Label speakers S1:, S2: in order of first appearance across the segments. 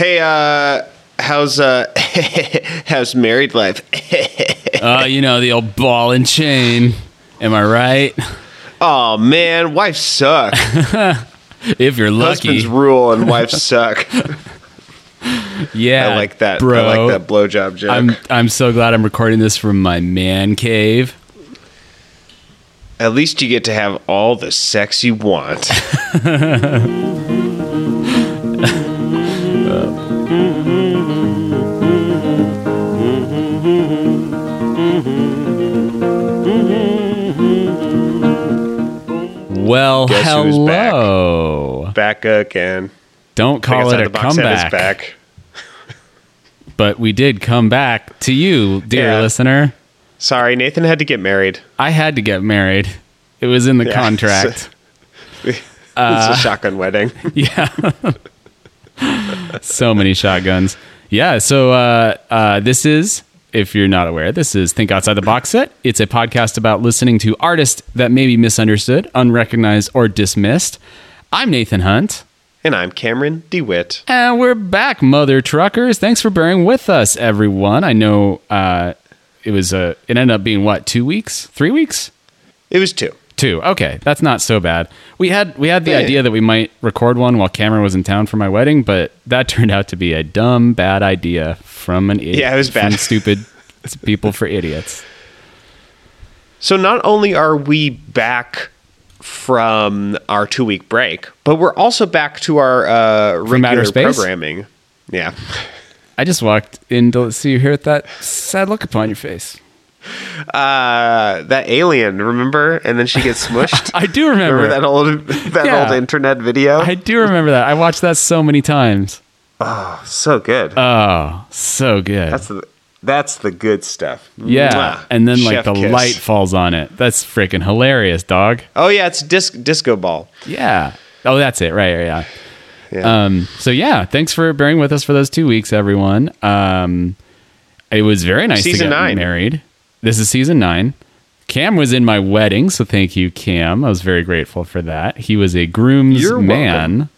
S1: Hey, uh, how's uh, how's married life?
S2: Uh, you know, the old ball and chain. Am I right?
S1: oh man, wives suck.
S2: If you're lucky.
S1: Husbands rule and wives suck.
S2: yeah.
S1: I like that.
S2: Bro.
S1: I like that blowjob joke.
S2: I'm I'm so glad I'm recording this from my man cave.
S1: At least you get to have all the sex you want.
S2: Well,
S1: Guess who's back?
S2: hello.
S1: Back again.
S2: Don't call it a
S1: the box set is
S2: comeback,
S1: back.
S2: but we did come back to you, dear
S1: Yeah.
S2: listener.
S1: Sorry, Nathan had to get married.
S2: I had to get married. It was in the
S1: Yeah.
S2: contract.
S1: it's
S2: Uh,
S1: a shotgun wedding.
S2: yeah. so many shotguns. Yeah. So uh, uh, this is, if you're not aware, this is Think Outside the Box Set. It's a podcast about listening to artists that may be misunderstood, unrecognized, or dismissed. I'm Nathan Hunt.
S1: And I'm Cameron DeWitt.
S2: And we're back, mother truckers. Thanks for bearing with us, everyone. I know uh, it was a. It ended up being what? Two weeks? Three weeks?
S1: It was two.
S2: Two. Okay, that's not so bad. We had we had the idea that we might record one while Cameron was in town for my wedding, but that turned out to be a dumb, bad idea from an idiot.
S1: Yeah, it was bad.
S2: stupid people for idiots.
S1: So not only are we back from our two week break, but we're also back to our uh, regular programming. Yeah.
S2: I just walked in to see you here with that sad look upon your face.
S1: Uh, that alien, remember? And then she gets smushed.
S2: I do remember.
S1: remember that old that
S2: Yeah.
S1: old internet video?
S2: I do remember that. I watched that so many times.
S1: Oh, so good.
S2: Oh, so good.
S1: that's the that's the good stuff.
S2: Yeah,
S1: Mwah.
S2: and then like
S1: Chef
S2: the
S1: kiss.
S2: light falls on it. That's freaking hilarious, dog.
S1: Oh yeah, it's disc disco ball.
S2: Yeah. Oh, that's it. Right. Yeah.
S1: Yeah.
S2: Um. So yeah, thanks for bearing with us for those two weeks, everyone. Um, it was very nice
S1: Season
S2: to get
S1: nine.
S2: married. This is season nine. Cam was in my wedding, so thank you, Cam. I was very grateful for that. He was a groom's
S1: You're
S2: man,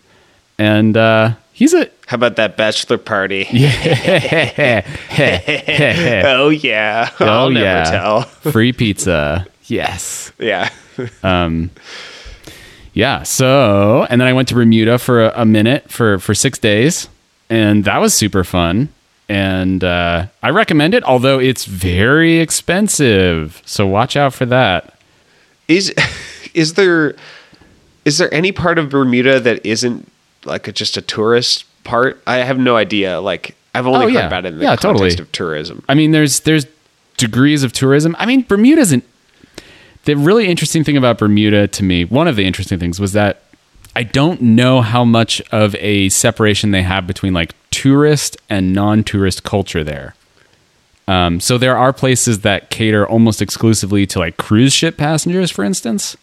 S2: and uh, he's a
S1: How about that bachelor party?
S2: yeah.
S1: Oh yeah.
S2: Oh
S1: I'll never
S2: yeah.
S1: tell.
S2: Free pizza. Yes.
S1: Yeah. um.
S2: Yeah. So, and then I went to Bermuda for a, a minute for for six days, and that was super fun. And uh, I recommend it, although it's very expensive. So watch out for that.
S1: Is is there is there any part of Bermuda that isn't like a, just a tourist part? I have no idea. Like I've only
S2: Oh,
S1: heard
S2: yeah.
S1: about it in the
S2: Yeah,
S1: context
S2: totally.
S1: of tourism.
S2: I mean, there's there's degrees of tourism. I mean, Bermuda's an the really interesting thing about Bermuda to me. One of the interesting things was that I don't know how much of a separation they have between like tourist and non-tourist culture there. Um, so there are places that cater almost exclusively to like cruise ship passengers, for instance.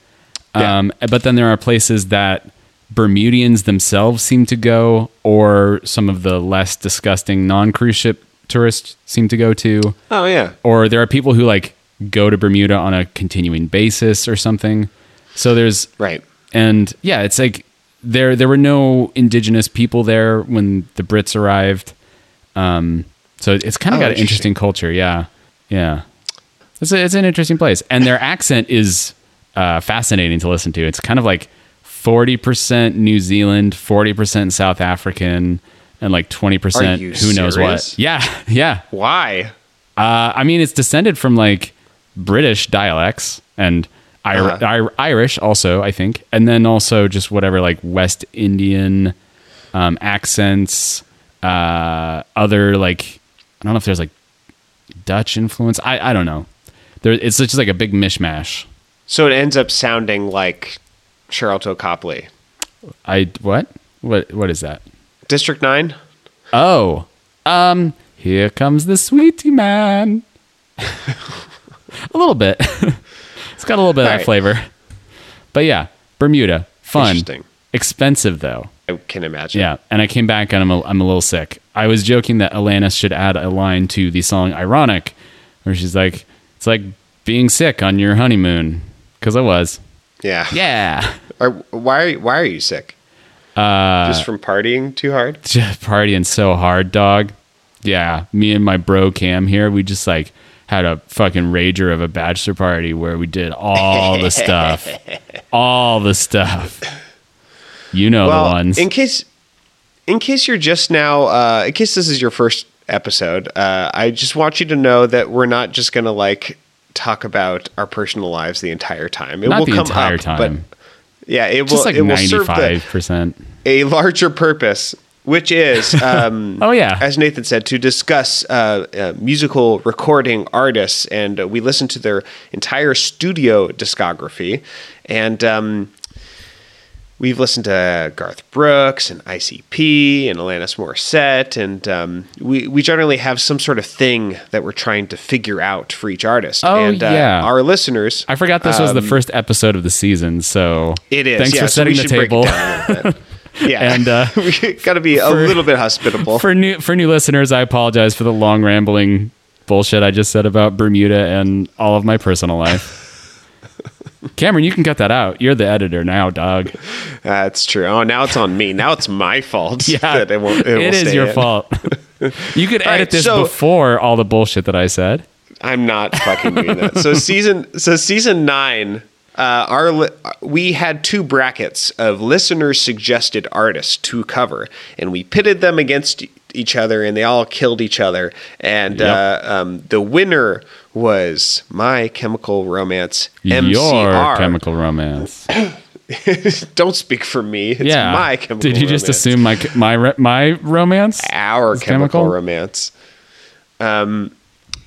S1: Yeah.
S2: Um, but then there are places that Bermudians themselves seem to go, or some of the less disgusting non-cruise ship tourists seem to go to,
S1: Oh yeah.
S2: or there are people who like go to Bermuda on a continuing basis or something. So there's
S1: Right.
S2: And yeah, it's like there there were no indigenous people there when the Brits arrived. Um, so it's kind of
S1: Oh,
S2: got an interesting culture. Yeah, yeah. It's a, it's an interesting place, and their accent is uh, fascinating to listen to. It's kind of like forty percent New Zealand, forty percent South African, and like twenty percent who knows what. Yeah, yeah.
S1: Why?
S2: Uh, I mean, it's descended from like British dialects and Ir-
S1: Uh-huh.
S2: Ir- Irish, also, I think, and then also just whatever like West Indian um, accents, uh, other like I don't know if there's like Dutch influence. I I don't know. There, it's just like a big mishmash.
S1: So it ends up sounding like Sharlto Copley.
S2: I what what what is that?
S1: District Nine.
S2: Oh, um, here comes the sweetie man. a little bit. it's got a little bit of that
S1: Alright.
S2: flavor. But yeah, Bermuda, fun,
S1: Interesting.
S2: expensive though.
S1: I can imagine.
S2: Yeah, and I came back and I'm a, I'm a little sick. I was joking that Alanis should add a line to the song "Ironic," where she's like, "It's like being sick on your honeymoon," because I was.
S1: Yeah.
S2: Yeah.
S1: Are, why? Are, why are you sick? Uh, just from partying too hard.
S2: just partying so hard, dog. Yeah, me and my bro Cam here, we just like had a fucking rager of a bachelor party where we did all the stuff, all the stuff. You know the ones.
S1: in case, in case you're just now, uh, in case this is your first episode, uh, I just want you to know that we're not just gonna like talk about our personal lives the entire time. It
S2: Not
S1: will
S2: the
S1: come
S2: entire
S1: up,
S2: time.
S1: but yeah, it will.
S2: like
S1: it will serve the, a larger purpose, which is, um,
S2: Oh, yeah.
S1: as Nathan said, to discuss uh, uh, musical recording artists, and uh, we listened to their entire studio discography, and um, we've listened to Garth Brooks and ICP and Alanis Morissette, and um, we we generally have some sort of thing that we're trying to figure out for each artist.
S2: Oh,
S1: and uh,
S2: yeah.
S1: our listeners,
S2: I forgot this was the
S1: um,
S2: first episode of the season, so
S1: It is.
S2: Thanks
S1: yeah,
S2: for setting
S1: we
S2: the
S1: should break it
S2: table.
S1: down a little bit. Yeah,
S2: And, uh,
S1: we got to be a
S2: for-
S1: little bit hospitable.
S2: for new for new listeners, I apologize for the long rambling bullshit I just said about Bermuda and all of my personal life. Cameron, you can cut that out. You're the editor now, dog.
S1: That's true. Oh, now it's on me. Now it's my fault.
S2: Yeah,
S1: it won't. It,
S2: it is your
S1: in.
S2: fault. you could
S1: All right,
S2: edit this
S1: so-
S2: before all the bullshit that I said.
S1: I'm not fucking doing that. So season. So season nine. Uh, our li- we had two brackets of listener suggested artists to cover, and we pitted them against each other, and they all killed each other. And
S2: Yep.
S1: uh, um, the winner was My Chemical Romance.
S2: Your chemical romance.
S1: Don't speak for me. It's
S2: yeah.
S1: my Chemical.
S2: Did you just assume my my my romance?
S1: our chemical,
S2: chemical?
S1: romance. Um,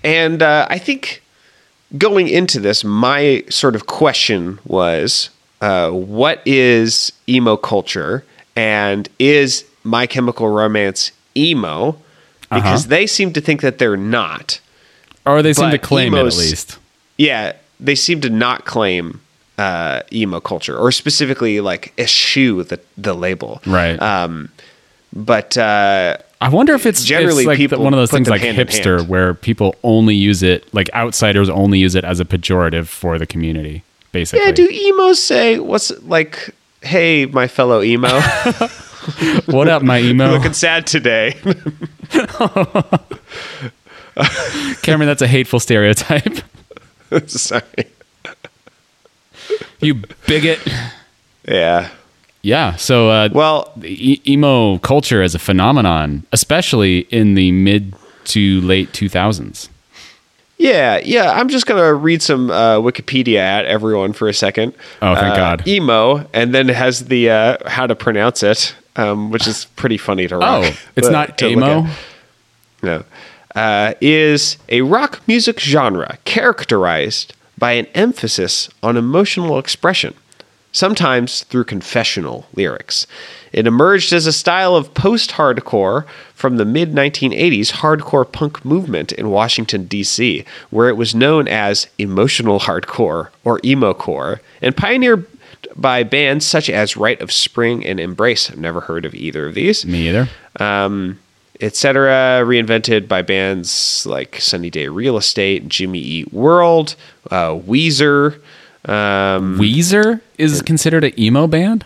S1: and uh, I think going into this, my sort of question was, uh, what is emo culture, and is My Chemical Romance emo? Because they seem to think that they're not.
S2: Or they seem to claim it at least.
S1: Yeah, they seem to not claim uh, emo culture, or specifically like eschew the the label.
S2: Right.
S1: Um, but uh,
S2: I wonder if it's
S1: generally
S2: it's like
S1: people
S2: one of those things like hipster
S1: hand.
S2: where people only use it like outsiders only use it as a pejorative for the community basically.
S1: Yeah, do emos say what's like? Hey, my fellow emo,
S2: what up my emo?
S1: looking sad today.
S2: Cameron, that's a hateful stereotype.
S1: Sorry.
S2: you bigot.
S1: Yeah.
S2: Yeah, so uh
S1: Well,
S2: the e- emo culture as a phenomenon, especially in the mid to late 2000s.
S1: yeah, yeah. I'm just gonna read some uh, Wikipedia at everyone for a second.
S2: Oh, thank
S1: Uh,
S2: God.
S1: Emo, and then has the uh, how to pronounce it, um, which is pretty funny to rock.
S2: Oh, it's not emo.
S1: No. Uh, is a rock music genre characterized by an emphasis on emotional expression, sometimes through confessional lyrics. It emerged as a style of post hardcore from the mid 1980s hardcore punk movement in Washington, D.C., where it was known as emotional hardcore or emocore, and pioneered by bands such as Rite of Spring and Embrace. I've never heard of either of these
S2: Me either.
S1: um, etc. Reinvented by bands like Sunny Day Real Estate, Jimmy Eat World, uh, Weezer. Um,
S2: Weezer is considered an emo band?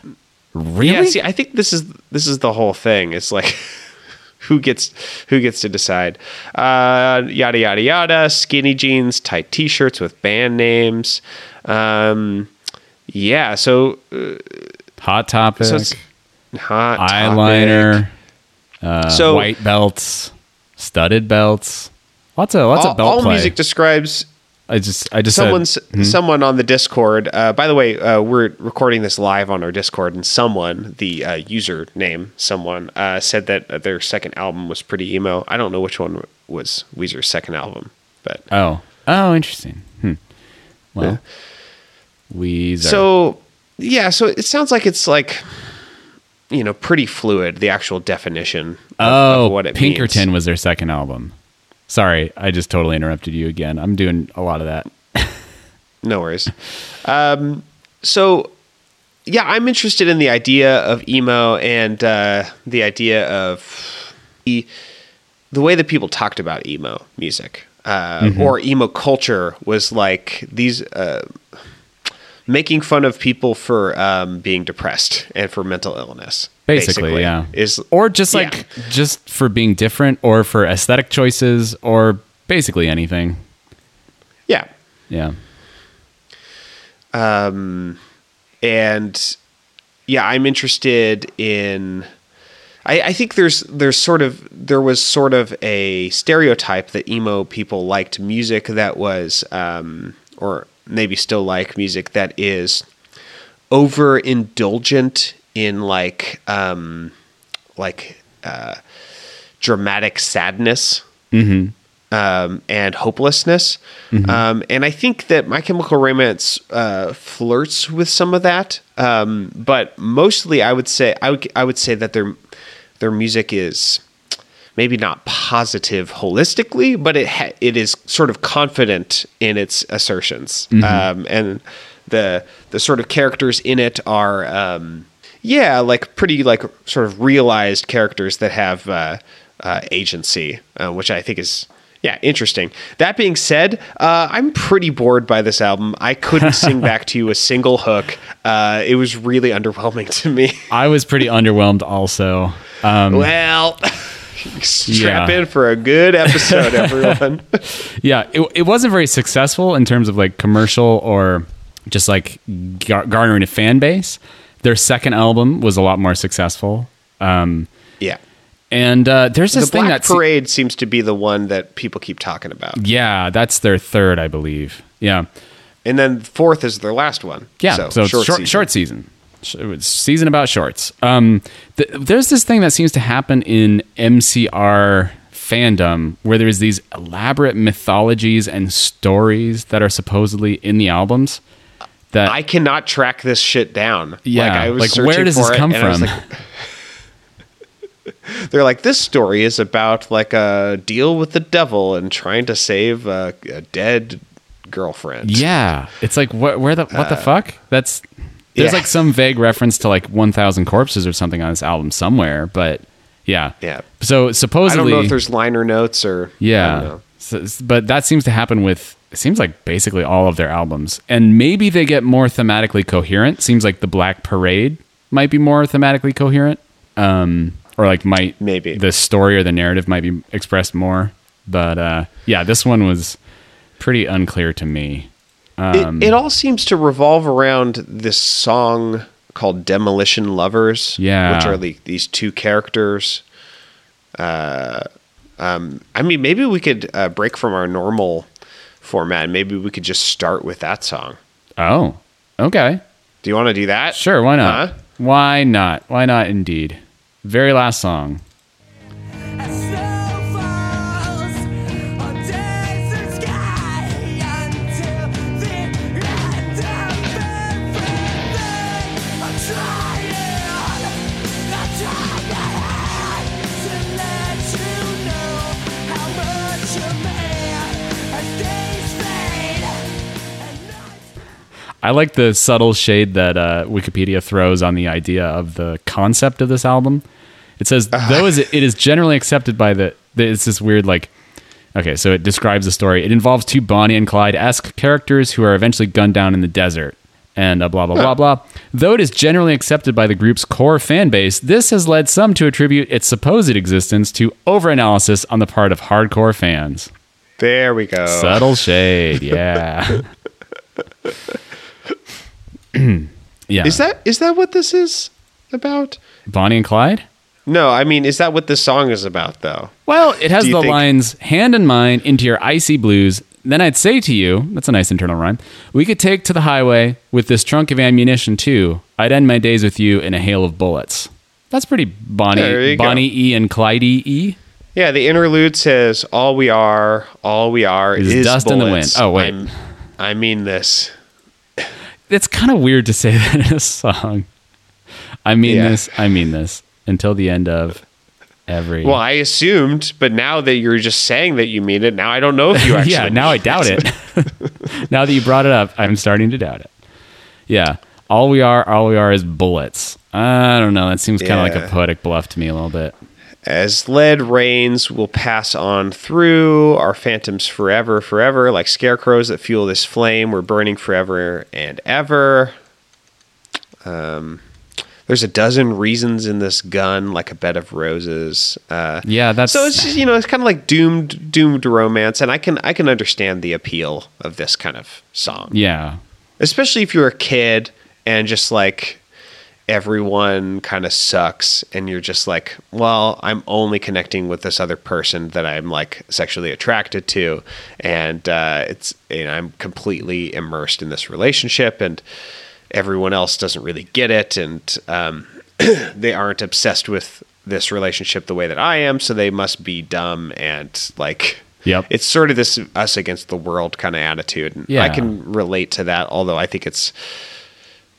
S2: Really?
S1: yeah, see, I think this is this is the whole thing. It's like who gets who gets to decide? Uh, yada yada yada. Skinny jeans, tight t-shirts with band names. Um, yeah, so uh,
S2: Hot Topic,
S1: so hot topic.
S2: eyeliner, uh,
S1: So-
S2: white belts, studded belts. Lots of lots
S1: all,
S2: of belt
S1: all
S2: play.
S1: music describes
S2: I just I just
S1: someone's
S2: said, hmm?
S1: someone on the discord uh, by the way uh, we're recording this live on our discord and someone the uh, user name someone uh, said that their second album was pretty emo i don't know which one was weezer's second album but
S2: oh oh interesting. Hmm. Well, Weezer.
S1: so yeah so it sounds like it's like you know pretty fluid the actual definition of,
S2: oh,
S1: of what it
S2: Pinkerton
S1: means.
S2: was their second album. Sorry, I just totally interrupted you again. I'm doing a lot of that.
S1: No worries. Um, so, yeah, I'm interested in the idea of emo and uh, the idea of the, the way that people talked about emo music uh, or emo culture was like these uh, making fun of people for um, being depressed and for mental illness.
S2: Basically, yeah.
S1: Is
S2: or just
S1: yeah.
S2: like just for being different or for aesthetic choices or basically anything.
S1: yeah.
S2: Yeah.
S1: Um, and yeah, I'm interested in. I, I think there's there's sort of there was sort of a stereotype that emo people liked music that was um, or maybe still like music that is overindulgent in like um, like uh, dramatic sadness um, and hopelessness. Um, and I think that My Chemical Romance uh, flirts with some of that, um, but mostly I would say I would I would say that their their music is maybe not positive holistically, but it ha- it is sort of confident in its assertions, um, and the the sort of characters in it are. Um, yeah, like pretty like sort of realized characters that have uh, uh, agency, uh, which I think is yeah interesting. That being said, uh, I'm pretty bored by this album. I couldn't sing back to you a single hook. Uh, it was really underwhelming to me.
S2: I was pretty underwhelmed also. Um,
S1: well, strap
S2: Yeah.
S1: in for a good episode, everyone.
S2: yeah, it, it wasn't very successful in terms of like commercial or just like gar- garnering a fan base. Their second album was a lot more successful. Um,
S1: yeah.
S2: and uh, there's
S1: The
S2: this thing
S1: Black
S2: that
S1: Parade seems to be the one that people keep talking about.
S2: yeah, that's their third, I believe. Yeah,
S1: And then fourth is their last one.
S2: Yeah, so, it's short, short, season. Sh- It was season about shorts. Um, th- there's this thing that seems to happen in MCR fandom where there's these elaborate mythologies and stories that are supposedly in the albums. That
S1: I cannot track this shit down.
S2: Yeah,
S1: like, I was
S2: like, where does this
S1: it,
S2: come
S1: I
S2: from?
S1: like- they're like, this story is about like a deal with the devil and trying to save a, a dead girlfriend.
S2: yeah, it's like what? Where the what the fuck? That's there's
S1: Uh, yeah.
S2: like some vague reference to like 1,000 corpses or something on this album somewhere, but yeah,
S1: Yeah.
S2: So
S1: I
S2: supposedly,
S1: don't know if there's liner notes or I
S2: Yeah. So, but that seems to happen with it seems like basically all of their albums. And maybe they get more thematically coherent. Seems like the Black Parade might be more thematically coherent. Um or like might
S1: Maybe.
S2: the story or the narrative might be expressed more. But uh yeah, this one was pretty unclear to me. Um,
S1: it, it all seems to revolve around this song called Demolition Lovers.
S2: Yeah.
S1: Which are the, these two characters. Uh, um, I mean, maybe we could uh, break from our normal format. Maybe we could just start with that song.
S2: Oh. Okay.
S1: Do you want to do that?
S2: Sure, why not?
S1: Huh?
S2: Why not? Why not indeed? Very last song. I like the subtle shade that uh, Wikipedia throws on the idea of the concept of this album. It says, though is it, it is generally accepted by the, the, it's this weird like, okay, so it describes the story. It involves two Bonnie and Clyde esque characters who are eventually gunned down in the desert. And uh, blah blah blah blah. Though it is generally accepted by the group's core fan base, this has led some to attribute its supposed existence to overanalysis on the part of hardcore fans.
S1: There we go.
S2: Subtle shade, yeah. yeah.
S1: Is that is that what this is about?
S2: Bonnie and Clyde?
S1: No, I mean, is that what this song is about, though?
S2: Well, it has the
S1: think-
S2: lines hand in mine into your icy blues. Then I'd say to you, that's a nice internal rhyme. We could take to the highway with this trunk of ammunition too. I'd end my days with you in a hail of bullets. That's pretty Bonnie,
S1: go.
S2: Bonnie E and Clyde E.
S1: Yeah, the interlude says, "All we are, all we are
S2: Is
S1: is,
S2: dust in the wind. Oh, wait.
S1: I'm- I mean this.
S2: It's kind of weird to say that in a song. I mean
S1: Yeah.
S2: this. I mean this until the end of every.
S1: Well, I assumed, but now that you're just saying that you mean it, now I don't know if you actually.
S2: yeah, now I doubt it. now that you brought it up, I'm starting to doubt it. Yeah. All we are, all we are is bullets. I don't know. That seems kind of like a poetic bluff to me a little bit.
S1: As lead rains will pass on through, our phantoms forever, forever, like scarecrows that fuel this flame, we're burning forever and ever. Um, There's a dozen reasons in this gun, like a bed of roses. Uh,
S2: Yeah, that's
S1: so it's just, you know it's kind of like doomed doomed romance, and I can I can understand the appeal of this kind of song,
S2: yeah.
S1: especially if you're a kid and just like everyone kind of sucks, and you're just like, well, I'm only connecting with this other person that I'm like sexually attracted to, and uh, it's you know I'm completely immersed in this relationship, and everyone else doesn't really get it, and um, they aren't obsessed with this relationship the way that I am, so they must be dumb and like.
S2: Yep.
S1: It's sort of this us against the world kind of attitude. And
S2: Yeah.
S1: I can relate to that, although I think it's,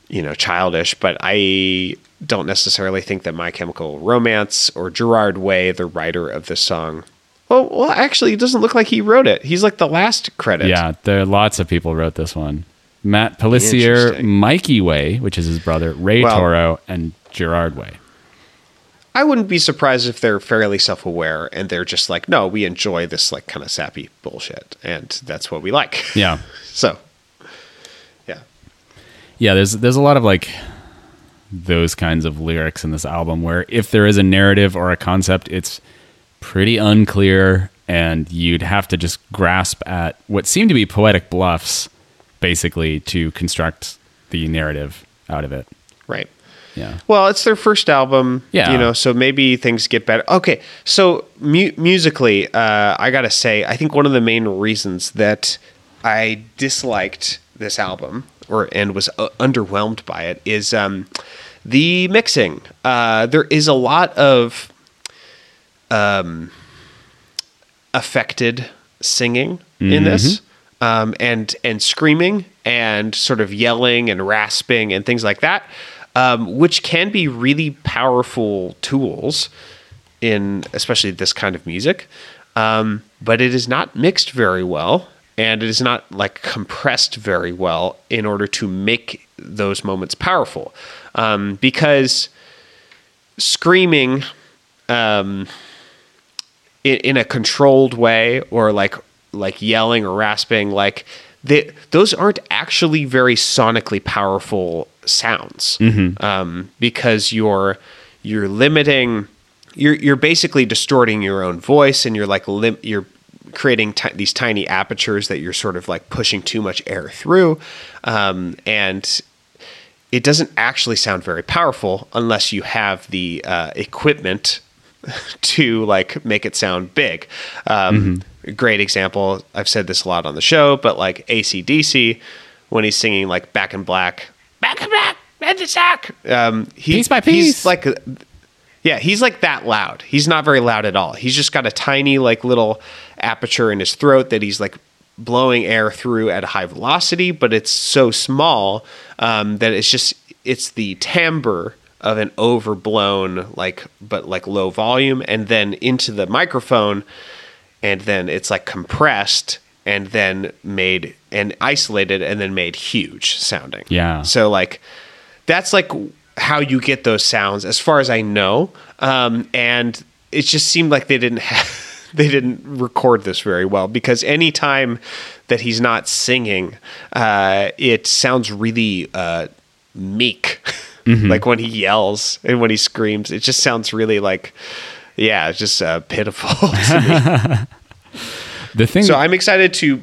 S1: you know, childish, but I don't necessarily think that My Chemical Romance or Gerard Way, the writer of this song, well, well, actually, it doesn't look like he wrote it. He's like the last credit.
S2: Yeah, there are lots of people wrote this one. Matt
S1: Pelissier,
S2: Mikey Way, which is his brother, Ray
S1: Well-
S2: Toro, and Gerard Way.
S1: I wouldn't be surprised if they're fairly self-aware and they're just like, no, we enjoy this like kind of sappy bullshit, and that's what we like.
S2: Yeah.
S1: So. Yeah,
S2: there's there's a lot of like those kinds of lyrics in this album where if there is a narrative or a concept, it's pretty unclear and you'd have to just grasp at what seem to be poetic bluffs basically to construct the narrative out of it.
S1: Right.
S2: Yeah.
S1: Well, it's their first album,
S2: Yeah.
S1: You know, so maybe things get better. Okay, so mu- musically, uh, I gotta say, I think one of the main reasons that I disliked this album or and was uh, underwhelmed by it is um, the mixing. Uh, there is a lot of um, affected singing in this, um, and and screaming and sort of yelling and rasping and things like that, um, which can be really powerful tools in especially this kind of music. Um, but it is not mixed very well, and it is not like compressed very well in order to make those moments powerful, um, because screaming um, in, in a controlled way or like like yelling or rasping like they, those aren't actually very sonically powerful sounds. Um, because you're you're limiting you're you're basically distorting your own voice and you're like lim- you're creating ti- these tiny apertures that you're sort of like pushing too much air through um, and it doesn't actually sound very powerful unless you have the uh, equipment to like make it sound big. Um, Great example. I've said this a lot on the show, but like ACDC, when he's singing like Back in Black, Back in Black, and the sack. Um, he,
S2: Piece by
S1: He's like, yeah, he's like that loud. He's not very loud at all. He's just got a tiny like little aperture in his throat that he's like blowing air through at a high velocity, but it's so small um, that it's just it's the timbre of an overblown like but like low volume, and then into the microphone, and then it's like compressed and then made and isolated and then made huge sounding.
S2: Yeah.
S1: So like that's like how you get those sounds as far as I know. Um, and it just seemed like they didn't have they didn't record this very well because any time that he's not singing, uh, it sounds really uh, meek. like when he yells and when he screams, it just sounds really like yeah, it's just uh, pitiful. to me.
S2: The thing
S1: so I'm excited to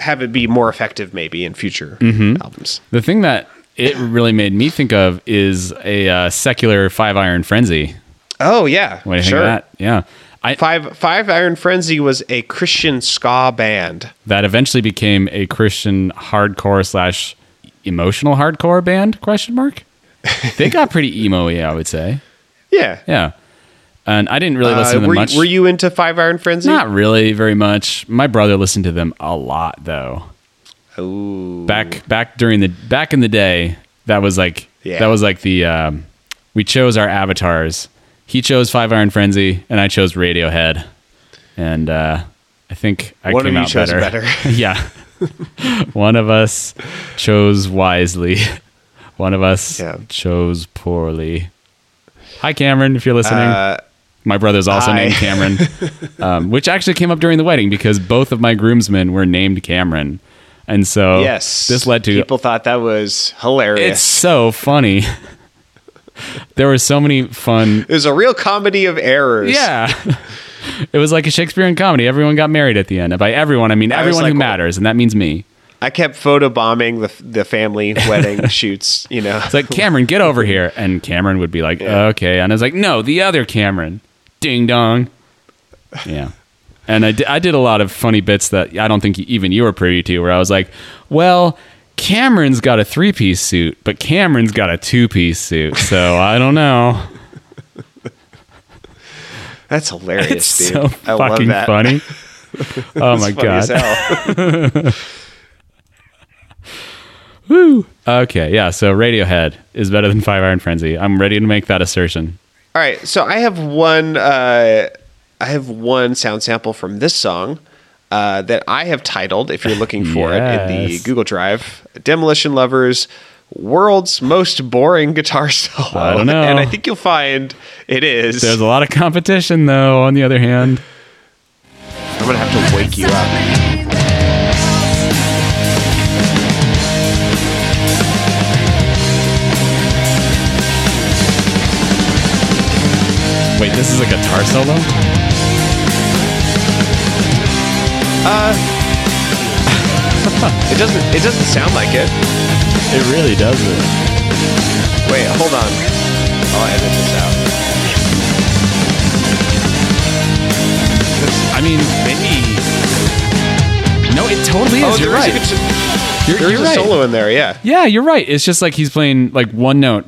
S1: have it be more effective maybe in future
S2: Mm-hmm.
S1: albums.
S2: the thing that it really made me think of is a uh, secular five iron frenzy.
S1: Oh yeah,
S2: What do you
S1: sure.
S2: think of that? Yeah. I,
S1: Five Five Iron Frenzy was a Christian ska band.
S2: that eventually became a Christian hardcore slash emotional hardcore band? Question mark. They got pretty emo-y, I would say.
S1: Yeah.
S2: Yeah, and I didn't really listen
S1: Uh,
S2: to them
S1: were,
S2: much.
S1: you, were you into Five Iron Frenzy?
S2: Not really very much. My brother listened to them a lot though.
S1: Ooh.
S2: Back back during the back in the day, that was like
S1: Yeah.
S2: that was like the um, we chose our avatars. He chose Five Iron Frenzy, and I chose Radiohead. And uh, I think I
S1: One of
S2: came
S1: you
S2: out
S1: chose
S2: better.
S1: better.
S2: yeah, one of us chose wisely. One of us
S1: Yeah.
S2: chose poorly. Hi, Cameron, if you're listening.
S1: Uh,
S2: My brother's also
S1: Hi.
S2: named Cameron, um, which actually came up during the wedding because both of my groomsmen were named Cameron, and so
S1: yes.
S2: this led to
S1: people thought that was hilarious.
S2: it's so funny. There were so many fun.
S1: It was a real comedy of errors.
S2: Yeah. It was like a Shakespearean comedy. Everyone got married at the end. By everyone, I mean
S1: I
S2: everyone
S1: like,
S2: who matters, and that means me.
S1: I kept photobombing the the family wedding shoots. You know,
S2: It's like Cameron, get over here, and Cameron would be like,
S1: Yeah.
S2: "Okay," and I was like, "No, the other Cameron." Ding dong. Yeah, and I I did a lot of funny bits that I don't think even you were privy to, where I was like, "Well." Cameron's got a three piece suit, but Cameron's got a two piece suit, so I don't know.
S1: that's hilarious,
S2: It's
S1: dude.
S2: so
S1: I love
S2: fucking
S1: that.
S2: funny. Oh my
S1: It's funny as
S2: god.
S1: hell.
S2: Woo. Okay, yeah. So Radiohead is better than Five Iron Frenzy. I'm ready to make that assertion.
S1: All right, so I have one. Uh, I have one sound sample from this song uh, that I have titled, if you're looking for it in the Google Drive, "Demolition Lovers." World's most boring guitar solo.
S2: I don't know.
S1: And I think you'll find it is.
S2: There's a lot of competition, though. On the other hand,
S1: I'm going to have to wake you up.
S2: wait, this is a guitar solo.
S1: It doesn't. It doesn't sound like it.
S2: It really doesn't.
S1: Wait, hold on. I'll edit this out.
S2: I mean, maybe. No, it totally is.
S1: Oh,
S2: you're
S1: is
S2: right.
S1: a,
S2: You're,
S1: there is
S2: you're
S1: a
S2: right.
S1: solo in there. Yeah.
S2: Yeah, you're right. It's just like he's playing like one note.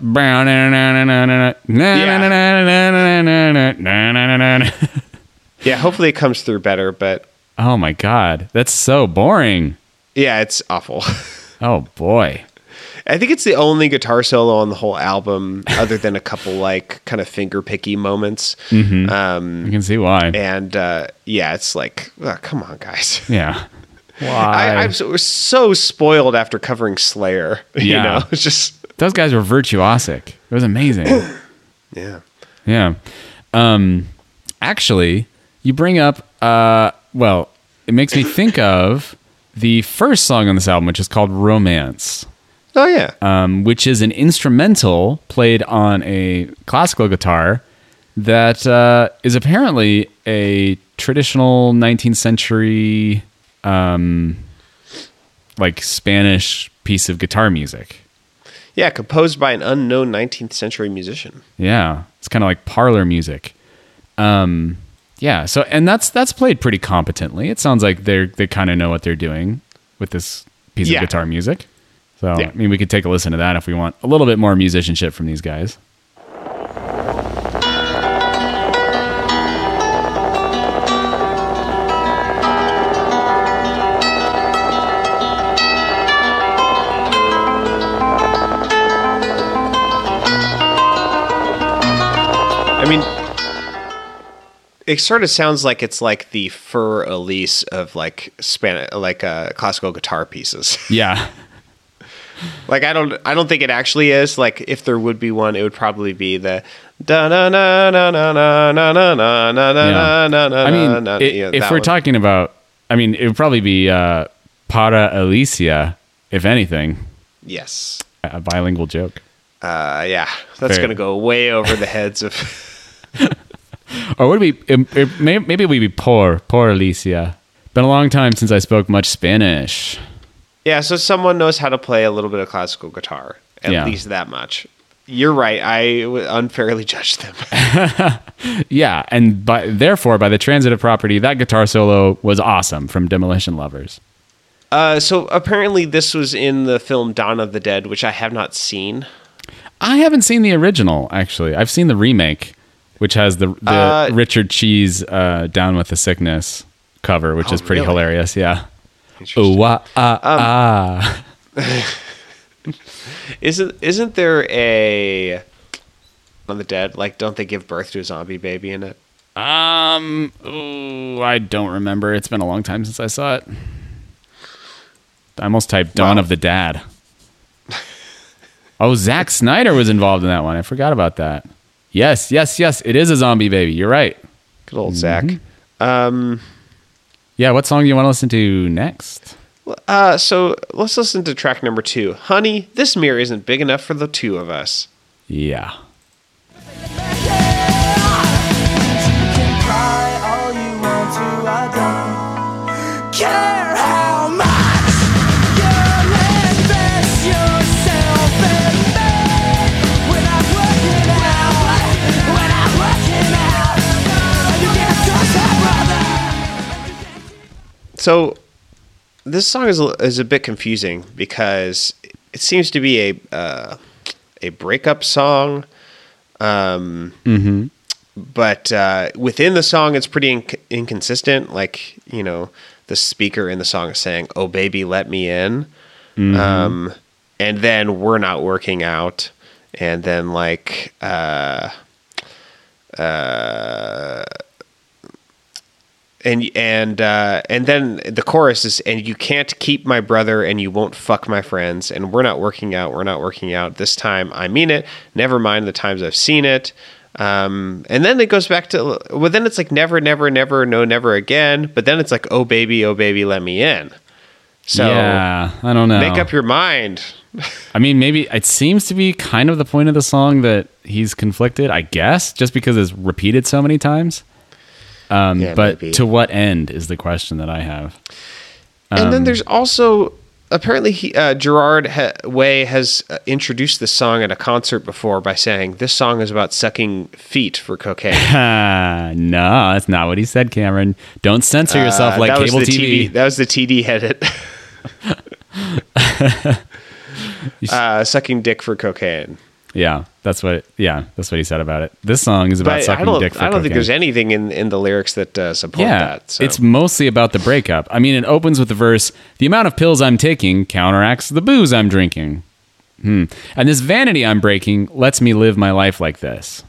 S1: Yeah. Hopefully it comes through better, but
S2: Oh my god, that's so boring.
S1: yeah, it's awful.
S2: Oh boy.
S1: I think it's the only guitar solo on the whole album, other than a couple like kind of finger picky moments.
S2: Mm-hmm.
S1: Um,
S2: You can see why.
S1: and uh, yeah, it's like, oh, come on, guys.
S2: Yeah. Why?
S1: I, I'm so, so spoiled after covering Slayer. You
S2: Yeah.
S1: know, it's just
S2: Those guys were virtuosic. It was amazing.
S1: yeah.
S2: Yeah. Um actually, you bring up uh well, it makes me think of the first song on this album which is called Romance,
S1: Oh yeah.
S2: um which is an instrumental played on a classical guitar that uh, is apparently a traditional 19th century um like Spanish piece of guitar music.
S1: yeah, composed by an unknown 19th century musician.
S2: Yeah, it's kind of like parlor music. Um, yeah. So, and that's that's played pretty competently. It sounds like they're they kind of know what they're doing with this piece
S1: Yeah.
S2: of guitar music. So,
S1: Yeah.
S2: I mean, we could take a listen to that if we want a little bit more musicianship from these guys.
S1: It sort of sounds like it's like the fur elise of like Spanish, like uh, classical guitar pieces.
S2: Yeah.
S1: like I don't, I don't think it actually is. Like if there would be one, it would probably be the da na na na na na na na na na na
S2: Yeah.
S1: na na.
S2: I mean,
S1: na,
S2: i-
S1: yeah,
S2: if we're
S1: one.
S2: talking about, I mean, it would probably be uh, Para Alicia, if anything,
S1: yes,
S2: a bilingual joke.
S1: uh, yeah, that's
S2: Fair.
S1: gonna go way over the heads of.
S2: Or would we? It, it, maybe we'd be poor, poor Alicia. Been a long time since I spoke much Spanish.
S1: Yeah, so someone knows how to play a little bit of classical guitar, at
S2: Yeah.
S1: least that much. You're right. I unfairly judged them.
S2: Yeah, and by therefore, by the transitive property, that guitar solo was awesome from Demolition Lovers.
S1: Uh, so apparently, this was in the film Dawn of the Dead, which I have not seen.
S2: I haven't seen the original actually. I've seen the remake, which has the the
S1: Uh,
S2: Richard Cheese uh, "Down with the Sickness" cover, which
S1: Oh,
S2: is pretty
S1: really?
S2: hilarious. Yeah.
S1: Interesting.
S2: Oh, wah, ah, ah.
S1: Isn't isn't there a on the dead? Like, don't they give birth to a zombie baby in it?
S2: Um, ooh, I don't remember. It's been a long time since I saw it. I almost typed "Dawn
S1: Wow.
S2: of the Dad." oh, Zack Snyder was involved in that one. I forgot about that. Yes, yes, yes. It is a zombie baby. You're right.
S1: Good old Zack.
S2: Mm-hmm.
S1: Um,
S2: Yeah. What song do you want to listen to next?
S1: uh, so let's listen to track number two. Honey, this mirror isn't big enough for the two of us.
S2: Yeah.
S1: So this song is a, is a bit confusing because it seems to be a uh, a breakup song. Um, But uh, within the song, it's pretty inc- inconsistent. Like you know, the speaker in the song is saying, "Oh baby, let me in," um, and then we're not working out, and then like. Uh, and and uh, and then the chorus is and you can't keep my brother and you won't fuck my friends and we're not working out we're not working out this time I mean it never mind the times I've seen it um, and then it goes back to well then it's like never never never no never again but then it's like oh baby oh baby let me in so
S2: yeah, I don't know.
S1: make up your mind
S2: I mean, maybe it seems to be kind of the point of the song that he's conflicted. I guess just because it's repeated so many times. Um,
S1: Yeah,
S2: but
S1: maybe.
S2: to what end is the question that I have.
S1: and
S2: Um,
S1: then there's also apparently he, uh, Gerard ha- Way has uh, introduced this song at a concert before by saying this song is about sucking feet for cocaine.
S2: No, that's not what he said, Cameron. Don't censor yourself
S1: Uh,
S2: like cable
S1: the
S2: TV.
S1: That was the TD edit. uh, sucking dick for cocaine.
S2: Yeah, that's what. Yeah, that's what he said about it. This song is about
S1: But I
S2: sucking
S1: don't.
S2: dick for
S1: I don't think there's anything in, in the lyrics that uh, support
S2: yeah,
S1: that. So.
S2: it's mostly about the breakup. I mean, it opens with the verse: "The amount of pills I'm taking counteracts the booze I'm drinking." Hmm. And this vanity I'm breaking lets me live my life like this.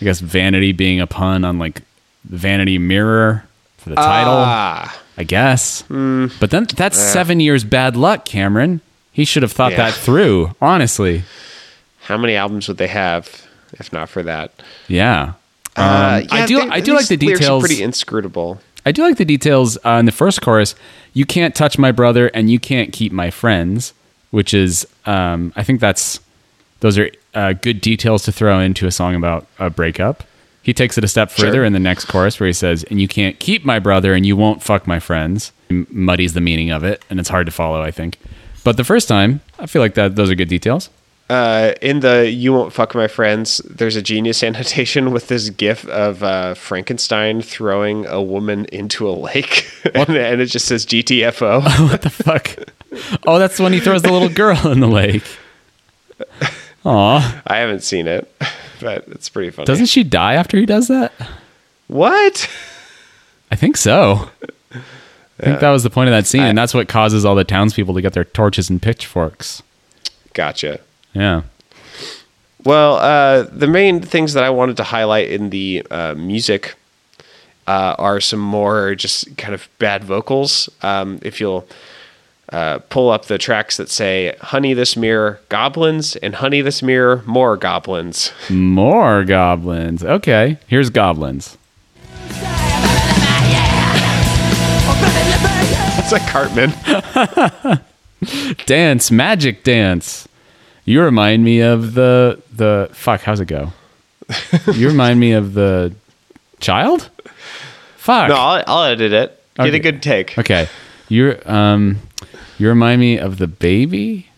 S2: I guess vanity being a pun on like vanity mirror for the title.
S1: Ah,
S2: I guess. But then that's seven years bad luck, Cameron. He should have thought
S1: Yeah.
S2: that through. Honestly,
S1: how many albums would they have if not for that?
S2: yeah.
S1: Uh,
S2: Um, I do.
S1: they-
S2: I do like the
S1: these lyrics are
S2: details.
S1: Pretty inscrutable.
S2: I do like the details uh, in the first chorus. You can't touch my brother, and you can't keep my friends, which is, um, I think that's those are uh, good details to throw into a song about a breakup. He takes it a step further
S1: Sure.
S2: in the next chorus where he says, "And you can't keep my brother, and you won't fuck my friends." M- Muddies the meaning of it, and it's hard to follow. I think, but the first time, I feel like that those are good details.
S1: Uh, in the "You Won't Fuck My Friends," there's a genius annotation with this GIF of uh, Frankenstein throwing a woman into a lake, and, and it just says GTFO.
S2: what the fuck? Oh, that's when he throws the little girl in the lake. Aw.
S1: I haven't seen it, but it's pretty funny.
S2: Doesn't she die after he does that?
S1: what?
S2: I think so. I think that was the point of that scene, and that's what causes all the townspeople to get their torches and pitchforks.
S1: Gotcha.
S2: Yeah.
S1: Well, uh, the main things that I wanted to highlight in the uh, music uh, are some more just kind of bad vocals. Um, if you'll uh, pull up the tracks that say "Honey, this mirror, goblins," and "Honey, this mirror, more goblins."
S2: More goblins. Okay, here's goblins.
S1: It's like Cartman.
S2: Dance, magic dance. You remind me of the the fuck. How's it go? you remind me of the child. Fuck.
S1: No, I'll, I'll edit it. Get
S2: Okay.
S1: a good take.
S2: Okay. You're um you remind me of the baby?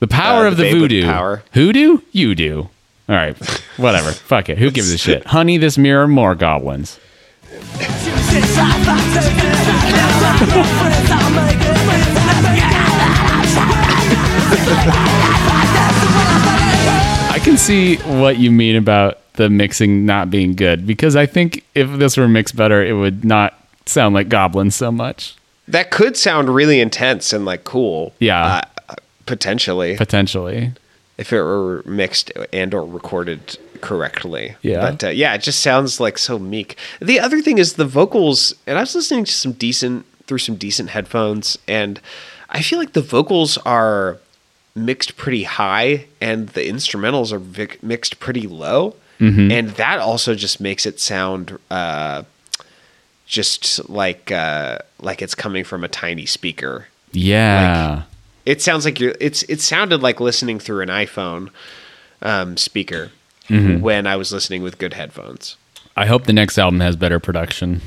S2: The power
S1: Uh,
S2: of
S1: the
S2: the
S1: babe with
S2: voodoo.
S1: power.
S2: Hoodoo? You do. All right. Whatever. Fuck it. Who gives a shit? Honey, this mirror, more goblins. I can see what you mean about the mixing not being good because I think if this were mixed better, it would not sound like goblins so much.
S1: That could sound really intense and like cool.
S2: Yeah.
S1: uh, potentially.
S2: Potentially.
S1: if it were mixed and or recorded correctly.
S2: Yeah.
S1: But uh, yeah, it just sounds like so meek. The other thing is the vocals, and I was listening to some decent through some decent headphones, and I feel like the vocals are mixed pretty high, and the instrumentals are vic- mixed pretty low, and that also just makes it sound. Uh, just like uh, like it's coming from a tiny speaker
S2: Yeah.
S1: it sounds like you're it's it sounded like listening through an iphone um, speaker
S2: Mm-hmm.
S1: when i was listening with good headphones
S2: I hope the next album has better production.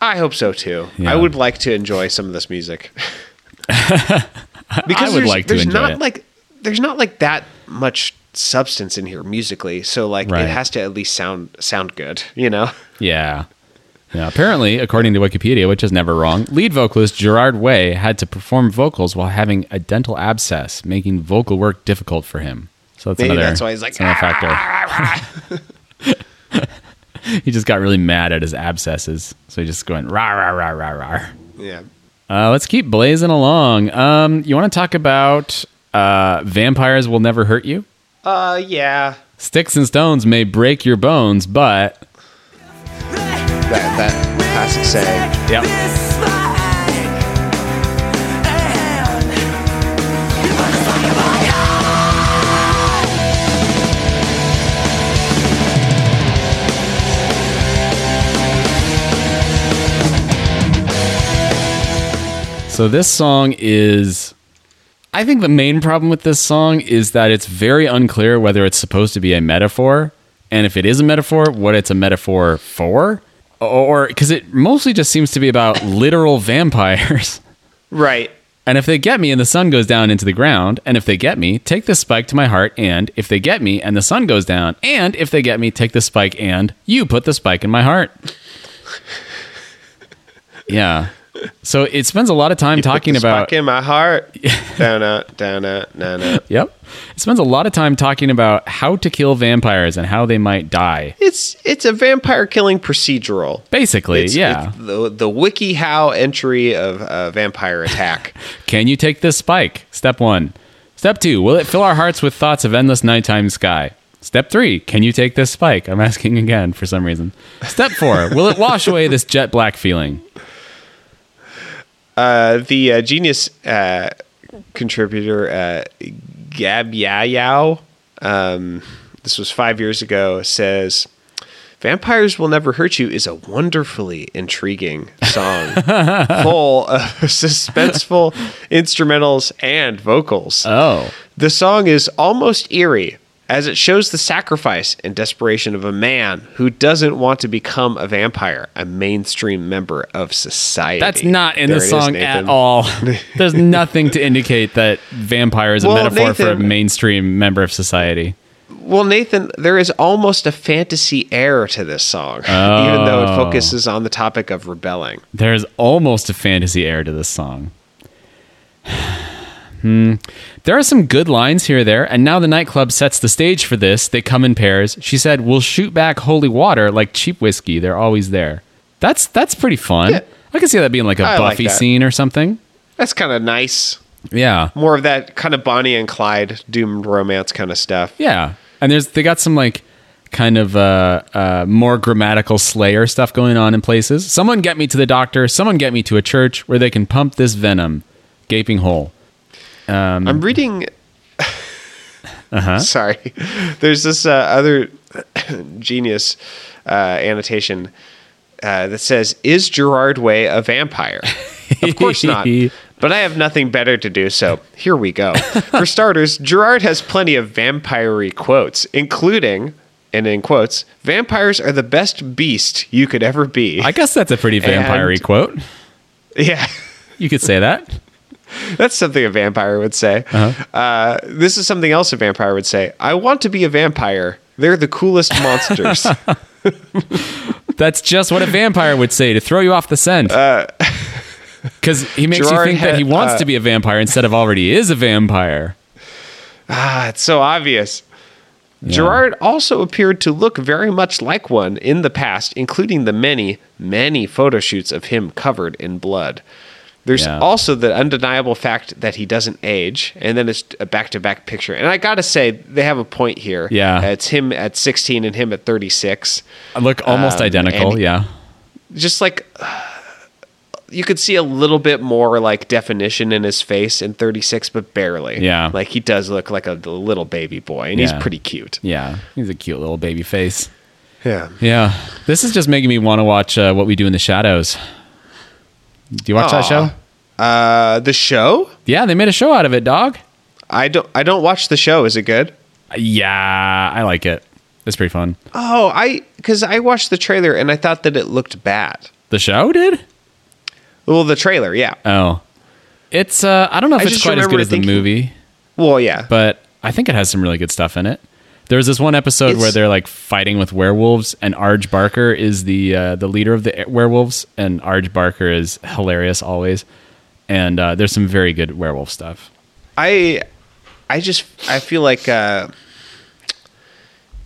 S1: i hope so too
S2: Yeah.
S1: i would like to enjoy some of this music because
S2: I would
S1: there's,
S2: like to enjoy
S1: not
S2: it.
S1: like there's not like that much substance in here musically so like
S2: Right.
S1: it has to at least sound sound good you know
S2: Yeah. Yeah, apparently, according to Wikipedia, which is never wrong, lead vocalist Gerard Way had to perform vocals while having a dental abscess, making vocal work difficult for him. So that's
S1: Maybe
S2: another,
S1: that's why he's like,
S2: another factor. he just got really mad at his abscesses, so he just going rah rah rah rah rah.
S1: yeah.
S2: Uh, let's keep blazing along. Um, you want to talk about uh, vampires will never hurt you?
S1: Uh, yeah.
S2: Sticks and stones may break your bones, but
S1: That that classic saying.
S2: Yep.
S3: This flag and you put a flag in my eye.
S2: So this song is I think the main problem with this song is that it's very unclear whether it's supposed to be a metaphor and if it is a metaphor, what it's a metaphor for or cuz it mostly just seems to be about literal vampires.
S1: Right.
S2: And if they get me and the sun goes down into the ground, and if they get me, take this spike to my heart, and if they get me and the sun goes down, and if they get me, take the spike and you put the spike in my heart. Yeah. So it spends a lot of time talking
S1: Put the
S2: about
S1: in my heart. down out, down out, down out.
S2: Yep. It spends a lot of time talking about how to kill vampires and how they might die.
S1: It's it's a vampire killing procedural.
S2: Basically,
S1: It's,
S2: yeah.
S1: it's the the WikiHow entry of uh, vampire attack.
S2: Can you take this spike? Step one. Step two, will it fill our hearts with thoughts of endless nighttime sky? Step three, can you take this spike? I'm asking again for some reason. Step four, will it wash away this jet black feeling?
S1: Uh, the uh, genius uh, contributor uh, Gab Yao, um, this was five years ago, says. Vampires Will Never Hurt You is a wonderfully intriguing song, full of suspenseful instrumentals and vocals.
S2: Oh.
S1: The song is almost eerie as it shows the sacrifice and desperation of a man who doesn't want to become a vampire, a mainstream member of society.
S2: That's not in
S1: There
S2: the
S1: it is,
S2: song at all. There's nothing to indicate that vampire is a
S1: Well,
S2: metaphor for a mainstream member of society.
S1: Well, Nathan, there is almost a fantasy air to this song, even though it
S2: Oh.
S1: focuses on the topic of rebelling.
S2: There's almost a fantasy air to this song. hmm. There are some good lines here there, and now the nightclub sets the stage for this. They come in pairs. She said, "We'll shoot back holy water like cheap whiskey. They're always there." That's that's pretty fun.
S1: Yeah.
S2: I can see that being like a
S1: I
S2: Buffy
S1: that.
S2: scene or something.
S1: That's kind of nice.
S2: Yeah,
S1: More of that kind of Bonnie and Clyde doomed romance kind of stuff.
S2: yeah. And there's they got some like kind of uh, uh, more grammatical Slayer stuff going on in places. Someone get me to the doctor. Someone get me to a church where they can pump this venom. Gaping hole. Um,
S1: I'm reading.
S2: Uh-huh.
S1: Sorry, there's this uh, other genius uh, annotation uh, that says, "Is Gerard Way a vampire?" of course not. But I have nothing better to do, so here we go. For starters, Gerard has plenty of vampire quotes, including, and in quotes, "Vampires are the best beast you could ever be."
S2: I guess that's a pretty vampire quote.
S1: yeah.
S2: You could say that.
S1: That's something a vampire would say.
S2: Uh-huh.
S1: Uh, this is something else a vampire would say. I want to be a vampire. They're the coolest monsters.
S2: That's just what a vampire would say to throw you off the scent. Because he makes
S1: Gerard
S2: you think that he wants
S1: uh,
S2: to be a vampire instead of already is a vampire.
S1: ah, it's so obvious. Gerard also appeared to look very much like one in the past, including the many, many photo shoots of him covered in blood. There's
S2: Yeah.
S1: also the undeniable fact that he doesn't age, and then it's a back-to-back picture. And I gotta say, they have a point here.
S2: Yeah.
S1: Uh, it's him at 16 and him at 36.
S2: I Look almost
S1: Um,
S2: identical. yeah.
S1: just like you could see a little bit more like definition in his face in 36 but barely
S2: Yeah.
S1: like he does look like a little baby boy and
S2: Yeah.
S1: he's pretty cute
S2: Yeah. He's a cute little baby face.
S1: yeah
S2: Yeah. This is just making me want to watch uh, What We Do in the Shadows. Do you watch that show?
S1: uh the show
S2: Yeah, they made a show out of it, dog.
S1: i don't i don't watch the show is it good
S2: Yeah, I like it. It's pretty fun.
S1: oh i because i watched the trailer and i thought that it looked bad
S2: The show did?
S1: well the trailer yeah
S2: Oh. It's uh I don't know if
S1: I
S2: it's
S1: just
S2: quite as good as the
S1: thinking-
S2: movie,
S1: well yeah
S2: but I think it has some really good stuff in it. There's this one episode
S1: It's-
S2: where they're like fighting with werewolves, and Arj Barker is the uh, the leader of the werewolves, and Arj Barker is hilarious always. And uh, there's some very good werewolf stuff.
S1: I I just I feel like uh,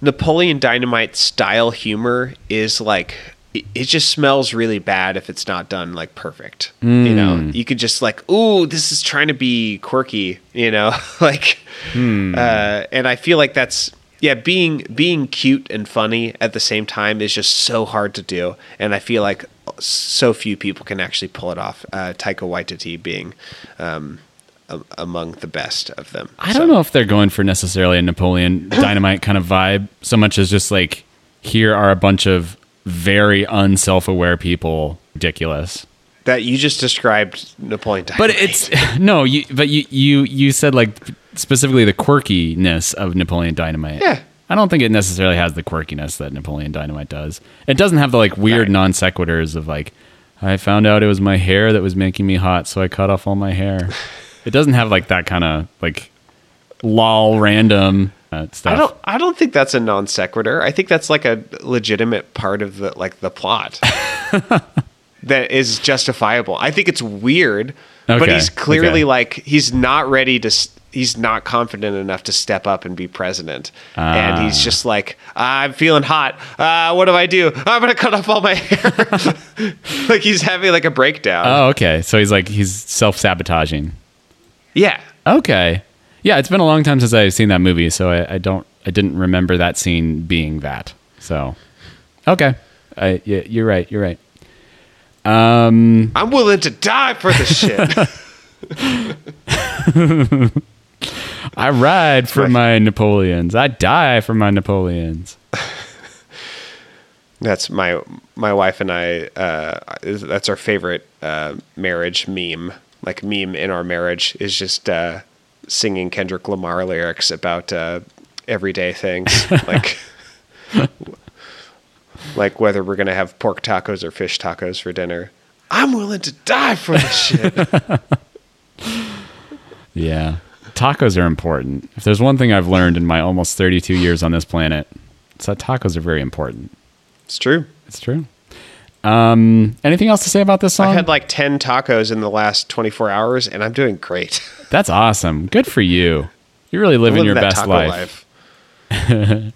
S1: Napoleon Dynamite style humor is like it, it just smells really bad if it's not done like perfect. You know, you could just like, ooh, this is trying to be quirky. You know, like, uh, and I feel like that's yeah, being being cute and funny at the same time is just so hard to do, and I feel like so few people can actually pull it off. Uh, Taika Waititi being um, a- among the best of them.
S2: I don't know if they're going for necessarily a Napoleon Dynamite kind of vibe so much as just like here are a bunch of very unself-aware people. Ridiculous.
S1: that you just described Napoleon Dynamite.
S2: But it's no, you but you you you said like specifically the quirkiness of Napoleon Dynamite.
S1: Yeah.
S2: I don't think it necessarily has the quirkiness that Napoleon Dynamite does. It doesn't have the like weird
S1: Right.
S2: non sequiturs of like I found out it was my hair that was making me hot, so I cut off all my hair. it doesn't have like that kind of like lol random uh, stuff.
S1: I don't. I don't think that's a non sequitur. I think that's like a legitimate part of the like the plot that is justifiable. I think it's weird, but he's clearly
S2: okay.
S1: like he's not ready to. s- He's not confident enough to step up and be president, and
S2: Ah.
S1: he's just like, "I'm feeling hot. Uh, what do I do? I'm gonna cut off all my hair." like he's having like a breakdown.
S2: Oh, okay. So he's like he's self sabotaging.
S1: yeah,
S2: Okay. Yeah, it's been a long time since I've seen that movie, so I, I don't I didn't remember that scene being that. So okay. I, yeah, you're right. You're right. Um,
S1: I'm willing to die for this shit.
S2: I ride for
S1: Right.
S2: my Napoleons. I die for my Napoleons.
S1: That's my my wife and I. Uh, that's our favorite uh, marriage meme. Like meme in our marriage is just uh, singing Kendrick Lamar lyrics about uh, everyday things, like like whether we're gonna have pork tacos or fish tacos for dinner. I'm willing to die for this shit.
S2: Yeah. Tacos are important. If there's one thing I've learned in my almost 32 years on this planet, it's that tacos are very important.
S1: it's true.
S2: It's true. Um, anything else to say about this song?
S1: I had like ten tacos in the last 24 hours, and I'm doing great.
S2: That's awesome. Good for you. You're really living
S1: Living
S2: your best
S1: taco
S2: life.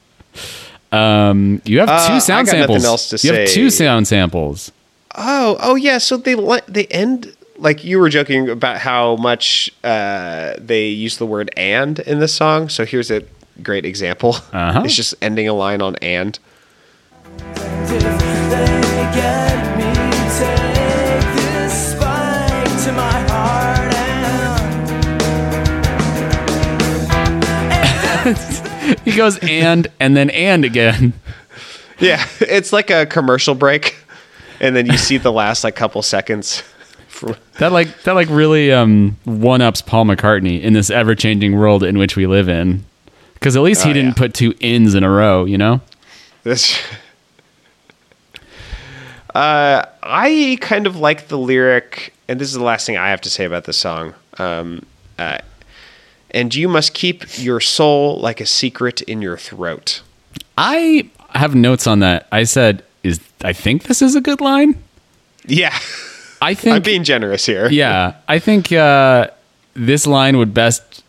S2: You have
S1: Uh,
S2: two sound
S1: I got nothing
S2: samples.
S1: else to
S2: you have two sound samples.
S1: Oh, oh yeah. So they they end like you were joking about how much uh, they use the word "and" in this song. So here's a great example.
S2: Uh-huh.
S1: It's just ending a line on "and."
S3: If they get me, take this spike to my heart and
S2: He goes and and then and again.
S1: Yeah, it's like a commercial break, and then you see the last like couple seconds.
S2: That like that like really um one ups Paul McCartney in this ever changing world in which we live in. Because at least he
S1: Oh,
S2: didn't
S1: yeah.
S2: put two ins in a row, you know.
S1: this. Uh, I kind of like the lyric, and this is the last thing I have to say about this song. Um, uh, and you must keep your soul like a secret in your throat.
S2: I have notes on that. I said, "Is I think this is a good line."
S1: Yeah,
S2: I think
S1: I'm being generous here.
S2: yeah, I think uh, this line would best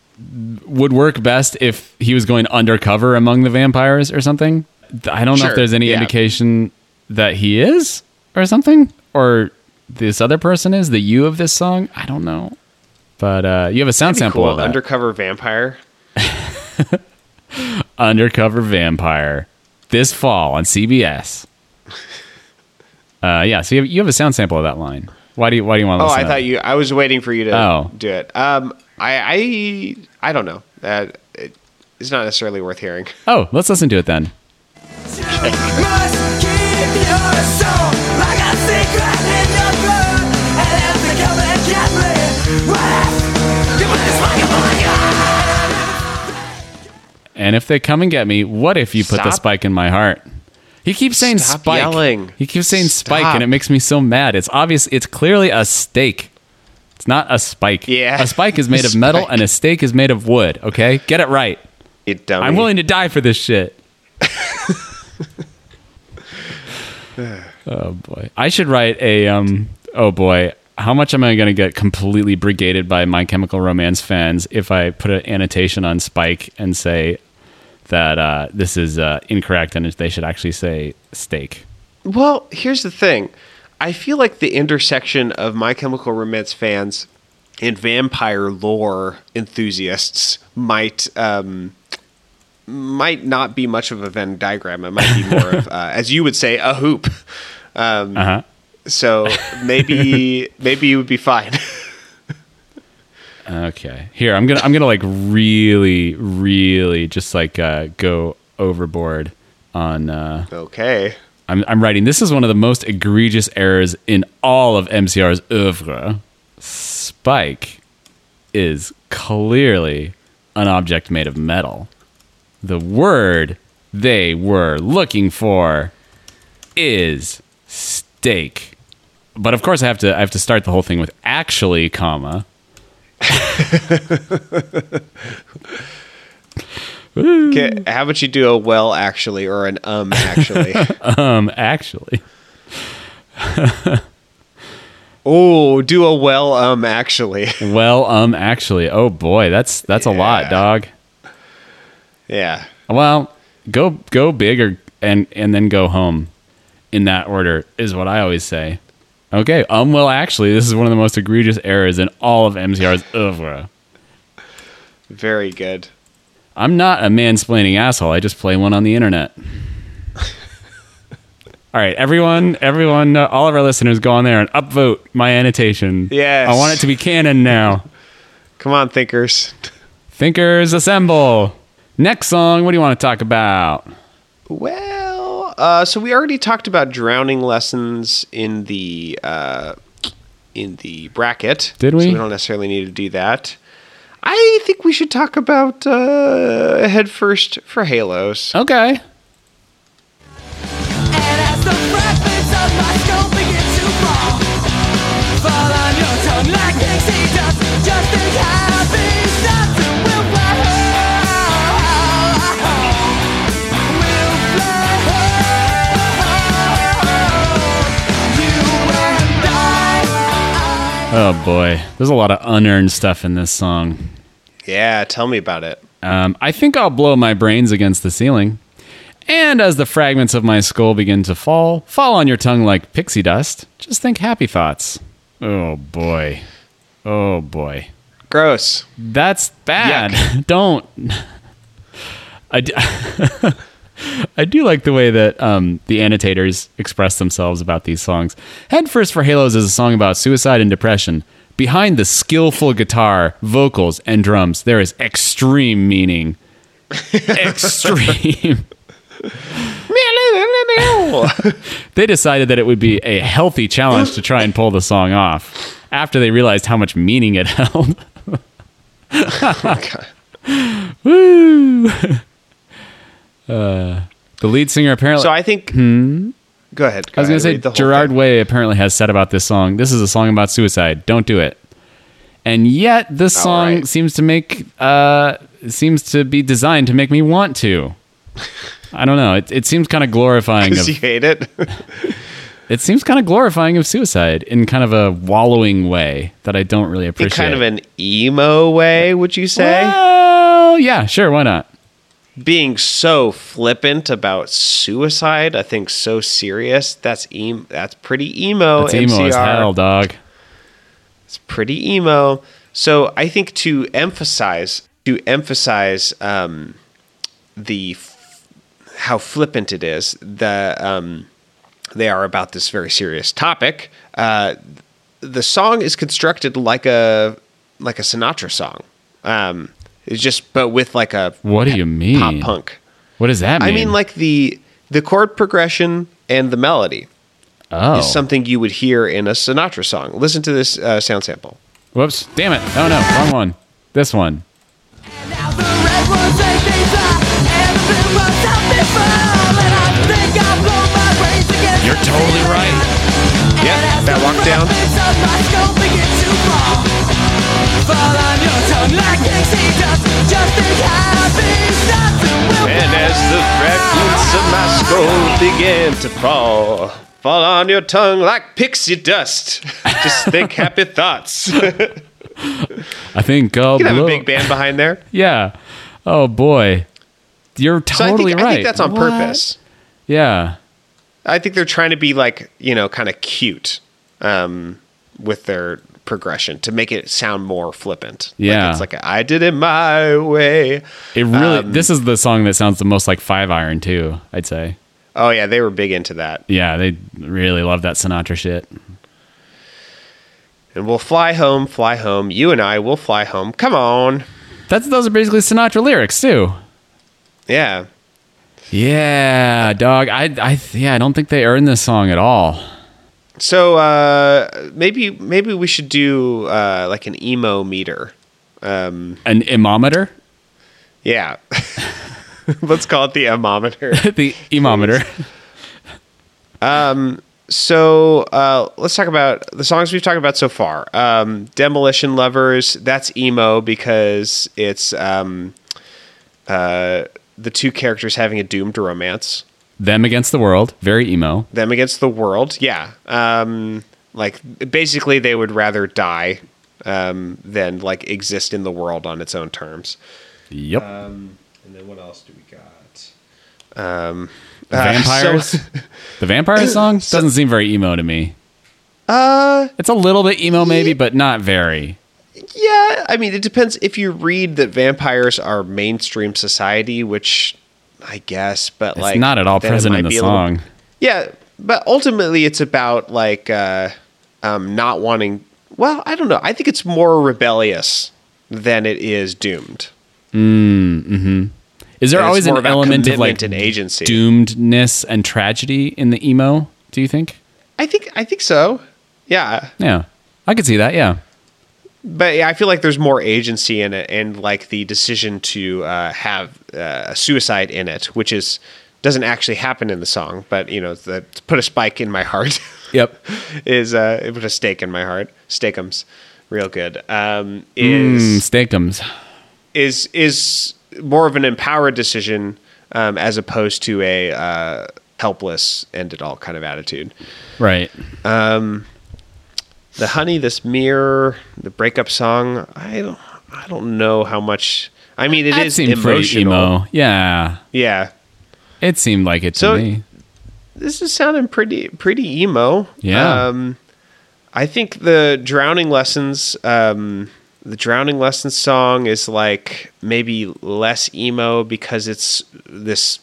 S2: would work best if he was going undercover among the vampires or something. I don't know if there's any
S1: yeah.
S2: indication that he is or something, or this other person is the you of this song. I don't know, but uh, you have a sound sample
S1: cool.
S2: of that.
S1: Undercover vampire.
S2: Undercover Vampire this fall on CBS. Uh, yeah, so you have, you have a sound sample of that line. Why do you Why do you want to?
S1: Oh, I thought you. I was waiting for you to
S2: Oh.
S1: do it. Um, I, I, I don't know. Uh, it, it's not necessarily worth hearing.
S2: Oh, let's listen to it then.
S3: you must keep your soul like a secret in your throat. And if they come and get me, what? You must find your
S2: And if they come and get me, what if you put the
S1: Stop.
S2: spike in my heart? He keeps saying
S1: Stop
S2: spike.
S1: yelling.
S2: He keeps saying spike, and it makes me so mad. It's obvious. It's clearly a stake. It's not a spike.
S1: Yeah.
S2: A spike is made of metal,
S1: Spike.
S2: and a stake is made of wood. Okay, get it right.
S1: Dummy.
S2: I'm willing to die for this shit. oh boy, I should write a um. Oh boy, how much am I going to get completely brigaded by My Chemical Romance fans if I put an annotation on Spike and say that uh, this is uh, incorrect and they should actually say steak?
S1: Well, here's the thing. I feel like the intersection of My Chemical Romance fans and vampire lore enthusiasts might um, might not be much of a Venn diagram. It might be more of, uh, as you would say, a hoop. Um,
S2: Uh huh.
S1: So maybe maybe you would be fine.
S2: Okay. Here, I'm gonna I'm gonna like really, really just like uh, go overboard on. Uh,
S1: okay.
S2: I'm I'm writing. This is one of the most egregious errors in all of MCR's oeuvre. Spike is clearly an object made of metal. The word they were looking for is steak. But of course, I have to I have to start the whole thing with actually, comma.
S1: Okay, how about you do a well actually or an um actually?
S2: Um, actually.
S1: oh, do a well um actually.
S2: Well, um, actually. Oh boy, that's that's a lot, dog.
S1: Yeah.
S2: Well, go go big or and and then go home. In that order is what I always say. Okay, um, well, actually, this is one of the most egregious errors in all of MCR's oeuvre.
S1: Very good.
S2: I'm not a mansplaining asshole. I just play one on the internet. all right, everyone, everyone, uh, all of our listeners, go on there and upvote my annotation.
S1: Yes.
S2: I want it to be canon now.
S1: Come on, thinkers.
S2: Thinkers assemble. Next song. What do you want to talk about?
S1: Well, uh, so we already talked about drowning lessons in the uh, in the bracket.
S2: Did we?
S1: So we don't necessarily need to do that. I think we should talk about uh, head first for Halos.
S2: Okay. Oh boy, there's a lot of unearned stuff in this song.
S1: Yeah, tell me about it.
S2: Um, I think I'll blow my brains against the ceiling. And as the fragments of my skull begin to fall, fall on your tongue like pixie dust, just think happy thoughts. Oh boy. Oh boy.
S1: Gross.
S2: That's bad. Don't. I do, I do like the way that um, the annotators express themselves about these songs. Head First for Halos is a song about suicide and depression. Behind the skillful guitar, vocals, and drums, there is extreme meaning. extreme. They decided that it would be a healthy challenge to try and pull the song off after they realized how much meaning it held. Woo! Uh, the lead singer apparently.
S1: so I think. Go ahead. Go
S2: Hmm? I was going to say
S1: read the whole
S2: Gerard
S1: thing.
S2: Way apparently has said about this song. This is a song about suicide. Don't do it. And yet this
S1: All
S2: song
S1: right.
S2: seems to make uh seems to be designed to make me want to. I don't know. It it seems kind of glorifying of
S1: you hate it.
S2: it seems kind of glorifying of suicide in kind of a wallowing way that I don't really
S1: in
S2: appreciate.
S1: kind of an emo way, would you say?
S2: Well, yeah, sure, why not?
S1: Being so flippant about suicide, I think so serious. That's em- That's pretty emo.
S2: It's emo as hell, dog.
S1: It's pretty emo. So I think to emphasize to emphasize um, the f- how flippant it is, the um, they are about this very serious topic. Uh, the song is constructed like a like a Sinatra song. Um, it's just but with like a
S2: What do you mean?
S1: pop punk.
S2: What does that mean?
S1: I mean, like the the chord progression and the melody
S2: oh,
S1: is something you would hear in a Sinatra song. Listen to this uh, sound sample.
S2: whoops, damn it! Oh no, wrong one. This one.
S3: Now the red ones take things up, and the blue ones help me fall. And I think I'll blow my brains against
S2: You're totally right.
S1: Yep, that walk down.
S3: Fragments of my skull begin to fall, fall on your tongue like pixie dust. Just think happy
S1: the fragments of my skull began to fall. Fall on your tongue like pixie dust. Just think happy thoughts.
S2: I think. Oh,
S1: can have a big band behind there.
S2: Yeah. Oh boy, you're
S1: So I
S2: totally
S1: think,
S2: right.
S1: I think that's on
S2: What?
S1: purpose.
S2: Yeah.
S1: I think they're trying to be like, you know, kind of cute um, with their progression to make it sound more flippant.
S2: Yeah.
S1: Like it's like, I did it my way.
S2: It really.
S1: Um,
S2: this is the song that sounds the most like Five Iron too. I'd say.
S1: Oh, yeah, they were big into that.
S2: Yeah, they really love that Sinatra shit.
S1: And we'll fly home, fly home. You and I will fly home. Come on.
S2: That's those are basically Sinatra lyrics too.
S1: Yeah.
S2: Yeah, dog. I, I, yeah, I don't think they earned this song at all.
S1: So uh, maybe maybe we should do uh, like an emo meter. Um,
S2: An emometer,
S1: yeah. Let's call it the emometer.
S2: the emometer.
S1: So uh, let's talk about the songs we've talked about so far. Um, Demolition Lovers, that's emo because it's um, uh, the two characters having a doomed romance.
S2: Them against the world, very emo.
S1: Them against the world, yeah. Um, like basically, they would rather die um, than like exist in the world on its own terms.
S2: Yep.
S1: Um, and then what else do we got? Um, uh,
S2: Vampires.
S1: so-
S2: the vampire song doesn't seem very emo to me.
S1: uh,
S2: It's a little bit emo, maybe, but not very.
S1: Yeah, I mean, it depends if you read that vampires are mainstream society, which I guess, but
S2: It's
S1: like
S2: not at all present in the
S1: a little-
S2: song.
S1: yeah, but ultimately, it's about like uh, um, not wanting. Well, I don't know. I think it's more rebellious than it is doomed. Mm, hmm.
S2: Is there
S1: And
S2: always an element of like
S1: and agency.
S2: doomedness and tragedy in the emo? Do you think?
S1: I think I think so. Yeah,
S2: Yeah, I could see that. Yeah.
S1: But yeah, I feel like there's more agency in it, and like the decision to uh, have uh, suicide in it, which is doesn't actually happen in the song, but you know, the, to put a spike in my heart
S2: Yep.
S1: is uh, it put a stake in my heart. Steakums, real good. Um,
S2: Mm,
S1: is
S2: Steakums.
S1: is is more of an empowered decision um, as opposed to a uh, helpless end it all kind of attitude.
S2: Right.
S1: The honey this mirror the breakup song i don't i don't know how much i mean it
S2: That
S1: is
S2: seemed
S1: emotional
S2: emo. Yeah.
S1: yeah
S2: It seemed like it to
S1: So-
S2: me.
S1: this is sounding pretty pretty emo
S2: Yeah.
S1: um i think the drowning lessons um the drowning lessons song is like maybe less emo because it's this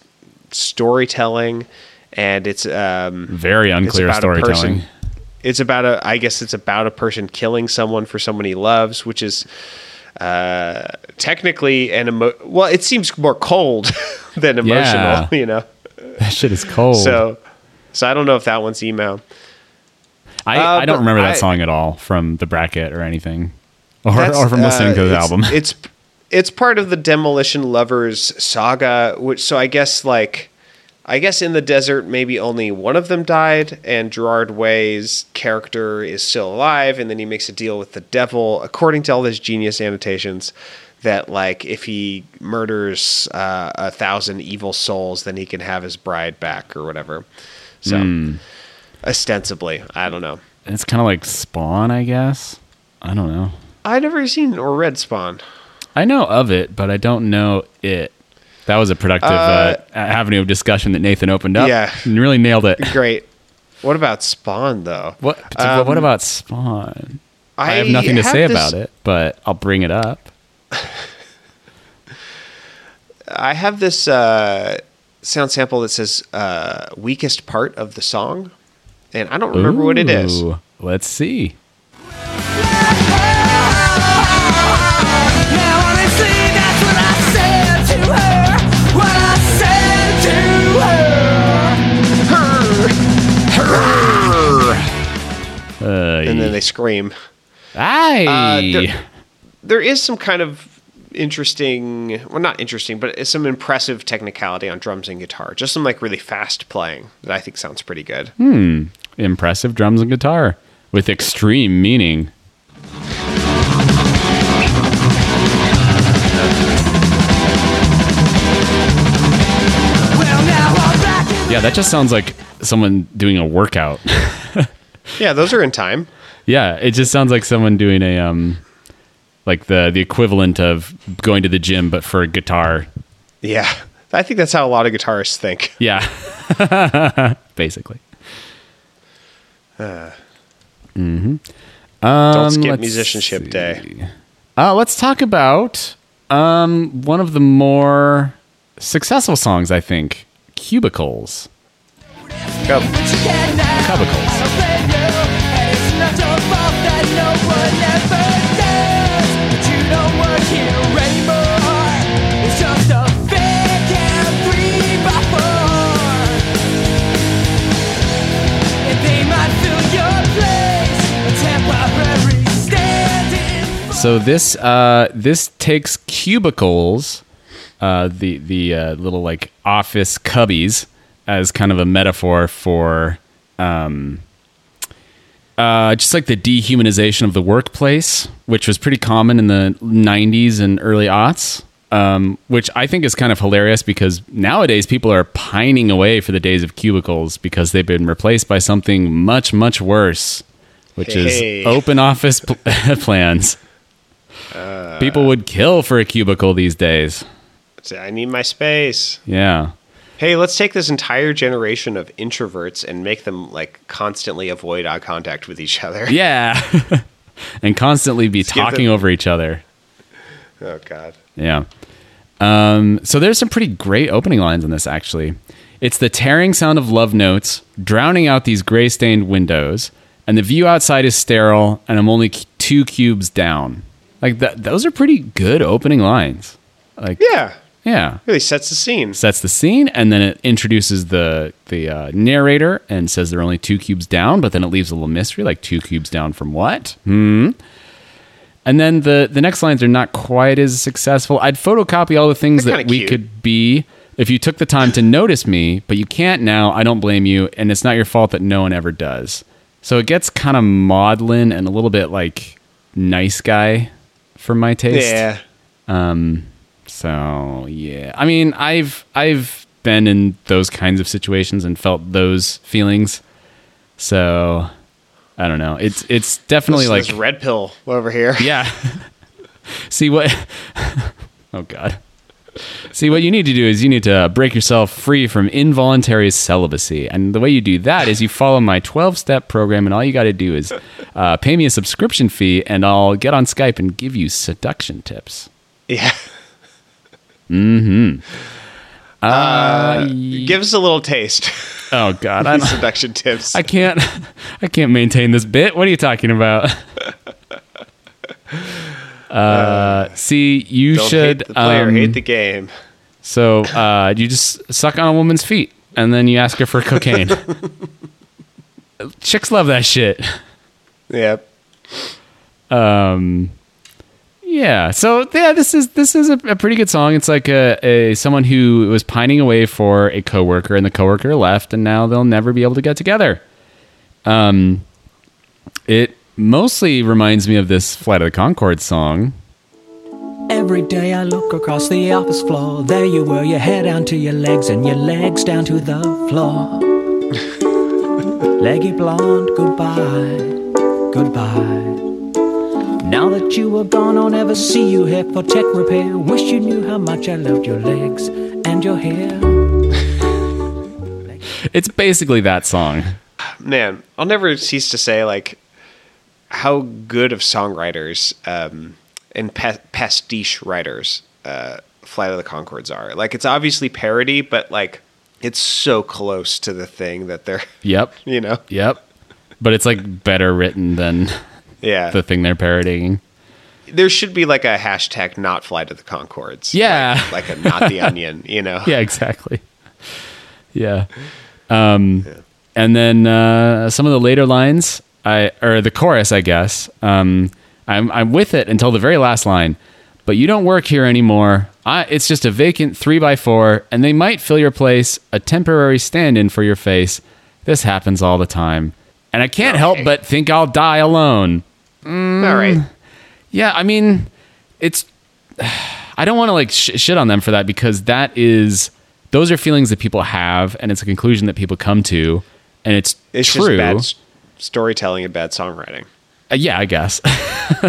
S1: storytelling and it's um
S2: Very unclear
S1: a
S2: storytelling.
S1: It's about a i guess it's about a person killing someone for someone he loves which is uh technically an emo- well it seems more cold than emotional
S2: Yeah.
S1: you know
S2: That shit is cold.
S1: so so i don't know if that one's emo
S2: I,
S1: uh,
S2: I don't remember that
S1: I-
S2: song at all from the bracket or anything, or, or from listening
S1: uh,
S2: to the album.
S1: it's it's part of the demolition lovers saga which so i guess like i guess in the desert maybe only one of them died and gerard way's character is still alive and then he makes a deal with the devil according to all his genius annotations that like if he murders uh, a thousand evil souls then he can have his bride back or whatever so
S2: Hmm.
S1: ostensibly i don't know
S2: it's kind of like Spawn, I guess. I don't know.
S1: I've never seen or read spawn
S2: I know of it, but I don't know it. That was a productive uh, avenue of discussion that Nathan opened up.
S1: yeah.
S2: and really nailed it.
S1: great what about spawn though
S2: What?
S1: Um,
S2: what about Spawn? I,
S1: I
S2: have nothing to
S1: have
S2: say
S1: this-
S2: about it, but I'll bring it up.
S1: I have this uh, sound sample that says uh, weakest part of the song, and I don't remember what it is.
S2: Let's see.
S1: And then they scream.
S2: Aye.
S1: Uh, there- There is some kind of interesting, well, not interesting, but some impressive technicality on drums and guitar. Just some like really fast playing that I think sounds pretty good.
S2: Hmm impressive drums and guitar with extreme meaning. Yeah, that just sounds like someone doing a workout.
S1: Yeah, those are in time.
S2: yeah, it just sounds like someone doing a um like the the equivalent of going to the gym but for a guitar.
S1: Yeah. I think that's how a lot of guitarists think.
S2: Yeah. Basically.
S1: Don't
S2: Um,
S1: skip
S2: let's
S1: musicianship
S2: see.
S1: day.
S2: Uh, let's talk about um, one of the more successful songs, I think, Cubicles. Cubicles. So this uh, this takes cubicles, uh, the the uh, little like office cubbies, as kind of a metaphor for um, uh, just like the dehumanization of the workplace, which was pretty common in the '90s and early aughts. Um, which I think is kind of hilarious because nowadays people are pining away for the days of cubicles because they've been replaced by something much much worse, which
S1: Hey.
S2: is open office pl- plans. People would kill for a cubicle these days.
S1: I need my space.
S2: Yeah.
S1: Hey, let's take this entire generation of introverts and make them like constantly avoid eye contact with each other.
S2: Yeah. and constantly be
S1: give
S2: talking
S1: them-
S2: over each other.
S1: Oh God.
S2: Yeah. Um, so there's some pretty great opening lines in this, actually. It's the tearing sound of love notes, drowning out these gray stained windows, and the view outside is sterile, and I'm only two cubes down. Like, that, those are pretty good opening lines. Like,
S1: Yeah.
S2: Yeah.
S1: Really sets the scene.
S2: sets the scene and then it introduces the the uh, narrator and says they're only two cubes down but then it leaves a little mystery like two cubes down from what hmm and then the the next lines are not quite as successful i'd photocopy all the things
S1: They're
S2: that we
S1: cute.
S2: could be if you took the time to notice me but you can't now i don't blame you and it's not your fault that no one ever does so it gets kind of maudlin and a little bit like nice guy for my taste
S1: Yeah.
S2: So yeah, I mean, I've I've been in those kinds of situations and felt those feelings. So I don't know. It's it's definitely
S1: This,
S2: like
S1: this red pill over here.
S2: yeah. See what? oh God. See what you need to do is you need to break yourself free from involuntary celibacy, and the way you do that is you follow my twelve-step program, and all you got to do is uh, pay me a subscription fee, and I'll get on Skype and give you seduction tips.
S1: Yeah.
S2: Uh,
S1: Give us a little taste.
S2: Oh God, I,
S1: Seduction tips.
S2: I can't, I can't maintain this bit. What are you talking about? Uh, see, you should.
S1: hate the player,
S2: um,
S1: hate the game.
S2: so uh, you just suck on a woman's feet and then you ask her for cocaine. Chicks love that shit.
S1: Yep.
S2: Yeah. So yeah, this is this is a, a pretty good song. It's like a, a someone who was pining away for a coworker, and the coworker left, and now they'll never be able to get together. Um, it mostly reminds me of this Flight of the Conchord song.
S4: Every day I look across the office floor. There you were, your head down to your legs and your legs down to the floor. Leggy blonde, goodbye, goodbye. Now that you are gone, I'll never see you here for tech repair. Wish you knew how much I loved your legs and your hair.
S2: It's basically that song.
S1: Man, I'll never cease to say like how good of songwriters um, and pa- pastiche writers uh, Flight of the Conchords are. Like it's obviously parody, but like it's so close to the thing that they're,
S2: Yep.
S1: you know,
S2: Yep. But it's like better written than
S1: yeah.
S2: the thing they're parodying.
S1: there should be like a hashtag not Flight of the Conchords.
S2: Yeah.
S1: like, like a not the onion. You know.
S2: yeah, exactly. Yeah. Um, And then uh, some of the later lines, I or the chorus, I guess. Um, I'm I'm with it until the very last line. But you don't work here anymore. I, it's just a vacant three by four, and they might fill your place, a temporary stand-in for your face. This happens all the time, and I can't help but think I'll die alone.
S1: All right.
S2: Yeah, I mean, it's. I don't want to like sh- shit on them for that because that is those are feelings that people have, and it's a conclusion that people come to, and it's,
S1: It's
S2: true.
S1: just bad s- storytelling and bad songwriting.
S2: Uh, yeah, I guess.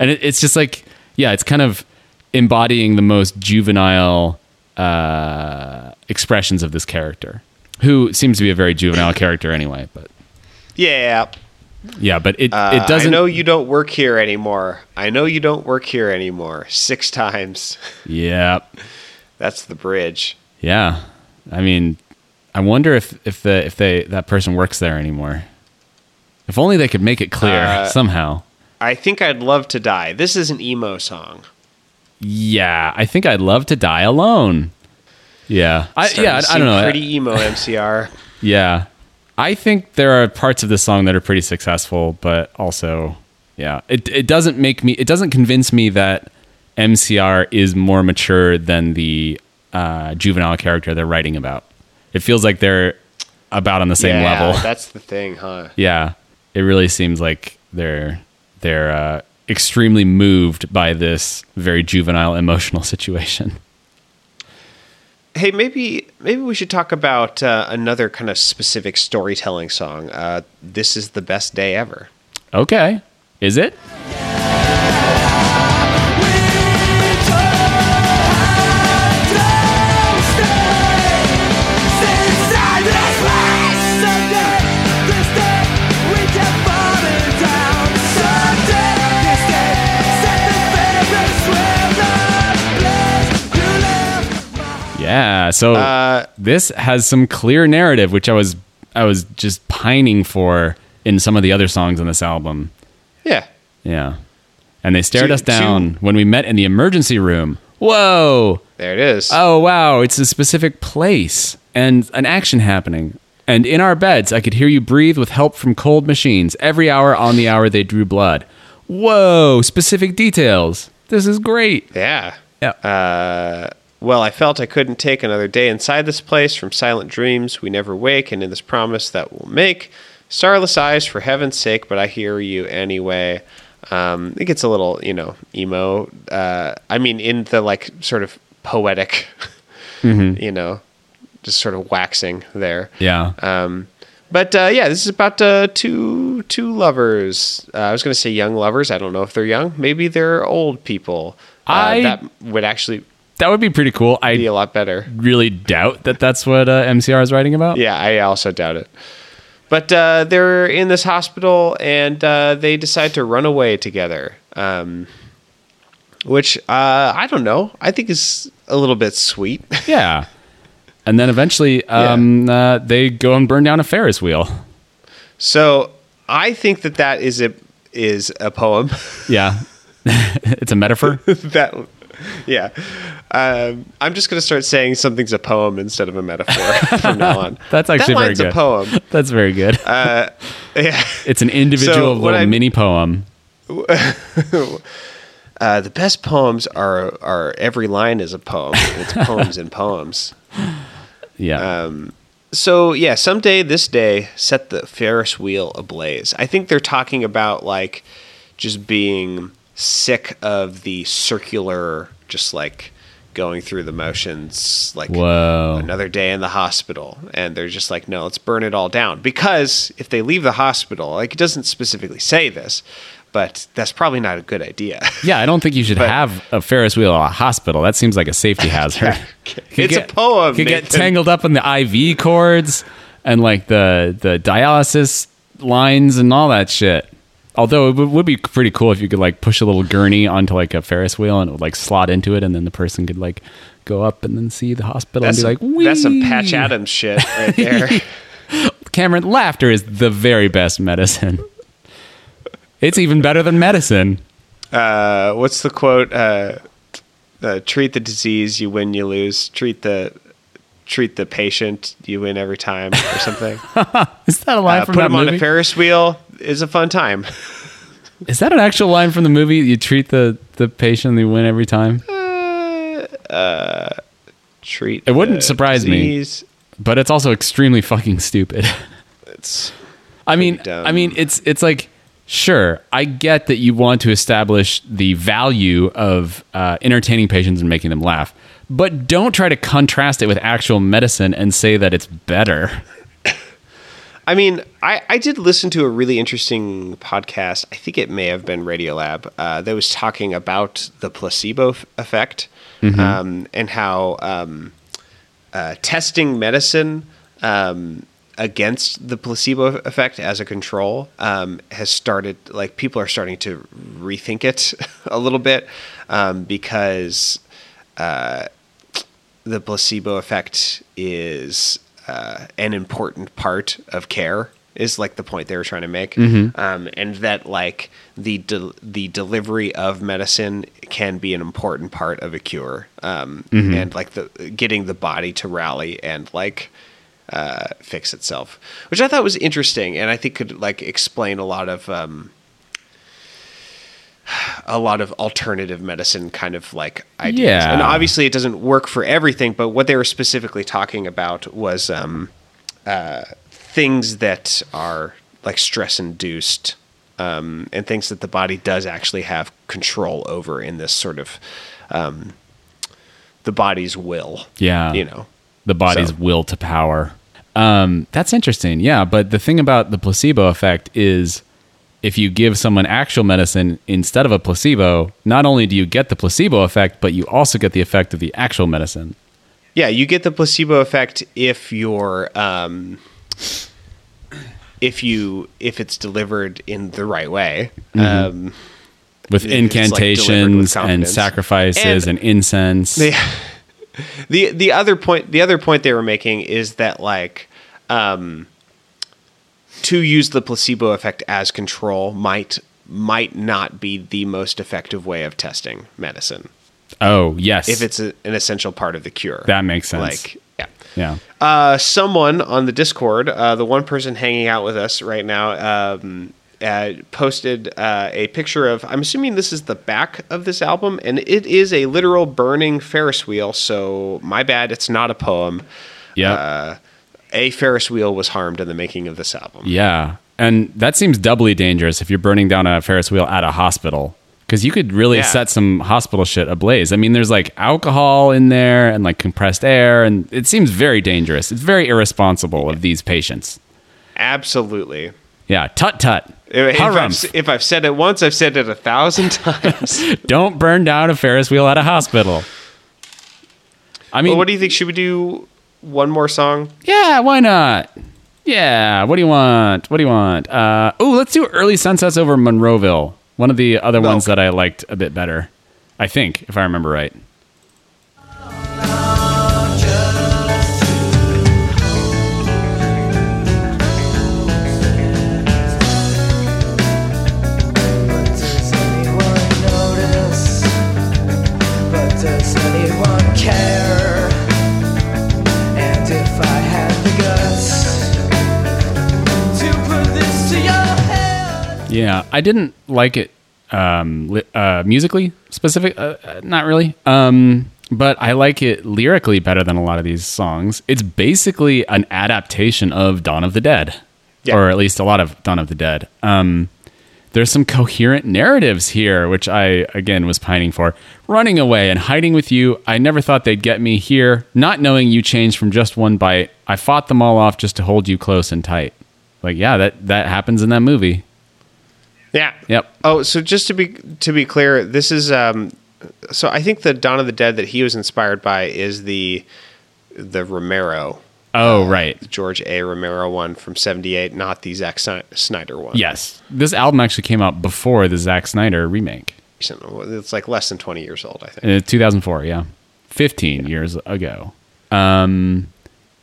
S2: and it, it's just like, yeah, it's kind of embodying the most juvenile uh, expressions of this character, who seems to be a very juvenile character anyway. But
S1: Yeah.
S2: Yeah, but it
S1: Uh,
S2: it doesn't.
S1: I know you don't work here anymore. I know you don't work here anymore. Six times.
S2: Yeah,
S1: That's the bridge.
S2: yeah. I mean, I wonder if if the if they that person works there anymore. If only they could make it clear
S1: Uh,
S2: somehow.
S1: I think I'd love to die. This is an emo song.
S2: Yeah, I think I'd love to die alone. Yeah, I, yeah, I, I don't know.
S1: Pretty emo MCR.
S2: Yeah. I think there are parts of this song that are pretty successful, but also, yeah, it, it doesn't make me, it doesn't convince me that MCR is more mature than the uh, juvenile character they're writing about. It feels like they're about on the same
S1: yeah,
S2: level.
S1: That's the thing, huh?
S2: yeah. It really seems like they're, they're uh, extremely moved by this very juvenile emotional situation.
S1: Hey, maybe maybe we should talk about uh, another kind of specific storytelling song. Uh, this is the best day ever.
S2: Okay. Is it? Yeah. So
S1: Uh,
S2: this has some clear narrative, which I was I was just pining for in some of the other songs on this album.
S1: Yeah,
S2: Yeah. And they stared us down when we met in the emergency room. Whoa.
S1: there it is.
S2: Oh wow, it's a specific place and an action happening. And in our beds, I could hear you breathe with help from cold machines. Every hour on the hour they drew blood. Whoa, specific details. This is great.
S1: yeah.
S2: Yeah.
S1: Uh, well, I felt I couldn't take another day inside this place. From silent dreams we never wake, and in this promise that we'll make. Starless eyes, for heaven's sake, but I hear you anyway. Um, it gets a little, you know, emo. Uh, I mean, in the like sort of poetic, you know, just sort of waxing there.
S2: yeah.
S1: Um, but uh, yeah, this is about uh, two two lovers. Uh, I was going to say young lovers. I don't know if they're young. Maybe they're old people. Uh,
S2: I-
S1: that would actually
S2: that would be pretty cool. I
S1: be a lot better.
S2: really doubt that that's what uh, MCR is writing about.
S1: Yeah, I also doubt it. But uh, they're in this hospital and uh, they decide to run away together. Um, which uh, I don't know. I think is a little bit sweet.
S2: Yeah. And then eventually, um, uh, they go and burn down a Ferris wheel.
S1: so I think that that is a is a poem.
S2: Yeah. it's a metaphor.
S1: that yeah. Um, I'm just going to start saying something's a poem instead of a metaphor from now on.
S2: That's actually
S1: that
S2: very good.
S1: a poem.
S2: That's very good.
S1: Yeah.
S2: it's an individual
S1: So
S2: little
S1: I-
S2: mini poem.
S1: Uh, the best poems are are every line is a poem. It's poems and poems.
S2: Yeah.
S1: Um, so yeah, someday this day set the Ferris wheel ablaze. I think they're talking about like just being sick of the circular, just like going through the motions, like
S2: Whoa.
S1: another day in the hospital, and they're just like, no, let's burn it all down. Because if they leave the hospital, like it doesn't specifically say this, but that's probably not a good idea.
S2: Yeah, I don't think you should
S1: But-
S2: have a Ferris wheel at a hospital. That seems like a safety hazard.
S1: It's a poem, you
S2: Could get tangled up in the IV cords and like the the dialysis lines and all that shit. Although it would, be pretty cool if you could like push a little gurney onto like a Ferris wheel and it would like slot into it, and then the person could like go up and then see the hospital
S1: That's
S2: and be
S1: some,
S2: like,
S1: that's some Patch Adams shit right there.
S2: Cameron, laughter is the very best medicine. It's even better than medicine.
S1: uh, what's the quote? Uh, uh, treat the disease, you win, you lose. Treat the treat the patient, you win every time, or something.
S2: Is that a line
S1: Uh,
S2: from
S1: put
S2: that
S1: him on a Ferris wheel is a fun time.
S2: Is that an actual line from the movie? You treat the the patient, they win every time.
S1: Treat.
S2: It wouldn't surprise me. But it's also extremely fucking stupid.
S1: It's
S2: I mean,
S1: dumb.
S2: I mean, it's it's like Sure, I get that you want to establish the value of uh, entertaining patients and making them laugh, but don't try to contrast it with actual medicine and say that it's better.
S1: I mean, I, I did listen to a really interesting podcast. I think it may have been Radiolab uh, that was talking about the placebo f- effect um, and how um, uh, testing medicine um, against the placebo effect as a control um, has started. Like people are starting to rethink it a little bit um, because the placebo effect is uh, an important part of care is like the point they were trying to make. Um, and that like the de- the delivery of medicine can be an important part of a cure. Um, and like the getting the body to rally and like uh, fix itself which i thought was interesting and i think could like explain a lot of um, a lot of alternative medicine kind of like ideas.
S2: Yeah.
S1: And obviously it doesn't work for everything, but what they were specifically talking about was um, uh, things that are like stress induced um, and things that the body does actually have control over in this sort of um, the body's will.
S2: Yeah.
S1: You know.
S2: the body's
S1: So-
S2: will to power. Um, that's interesting. Yeah, but the thing about the placebo effect is if you give someone actual medicine instead of a placebo, not only do you get the placebo effect, but you also get the effect of the actual medicine.
S1: Yeah, you get the placebo effect if you're um, if you if it's delivered in the right way. Um,
S2: With
S1: It's, like, with
S2: incantations and sacrifices and,
S1: And-
S2: incense.
S1: the the the other point the other point they were making is that like um, to use the placebo effect as control might might not be the most effective way of testing medicine
S2: oh, yes.
S1: if it's a, an essential part of the cure.
S2: That makes sense.
S1: Like yeah.
S2: yeah.
S1: Uh, someone on the Discord, uh, the one person hanging out with us right now, um, uh, posted uh, a picture of. I'm assuming this is the back of this album, and it is a literal burning Ferris wheel. So my bad, it's not a poem.
S2: Yeah.
S1: A Ferris wheel was harmed in the making of this album.
S2: Yeah. And that seems doubly dangerous if you're burning down a Ferris wheel at a hospital. Because you could really
S1: Yeah.
S2: set some hospital shit ablaze. I mean, there's like alcohol in there and like compressed air, and it seems very dangerous. It's very irresponsible of these patients.
S1: Absolutely.
S2: Yeah, tut tut.
S1: If, if, I've, if I've said it once, I've said it a thousand times.
S2: Don't burn down a Ferris wheel at a hospital. I mean,
S1: well, what do you think? Should we do one more song?
S2: yeah, why not? Yeah, what do you want? What do you want? Uh, oh, let's do Early Sunsets over Monroeville. One of the other ones
S1: Okay.
S2: that I liked a bit better. I think, if I remember right. Yeah, I didn't like it um, li- uh, musically specific. Uh, uh, not really. Um, but I like it lyrically better than a lot of these songs. It's basically an adaptation of Dawn of the Dead,
S1: Yeah.
S2: or at least a lot of Dawn of the Dead. Um, there's some coherent narratives here, which I again was pining for. Running away and hiding with you. I never thought they'd get me here. Not knowing you changed from just one bite. I fought them all off just to hold you close and tight. Like, yeah, that that happens in that movie.
S1: Yeah.
S2: Yep.
S1: Oh, so just to be to be clear, this is um, so I think the Dawn of the Dead that he was inspired by is the the Romero,
S2: Oh, right.
S1: George A. Romero one from '78, not the Zack Snyder one.
S2: Yes. This album actually came out before the Zack Snyder remake.
S1: It's like less than 20 years old, I think.
S2: Uh, 2004, yeah. 15 years ago. Um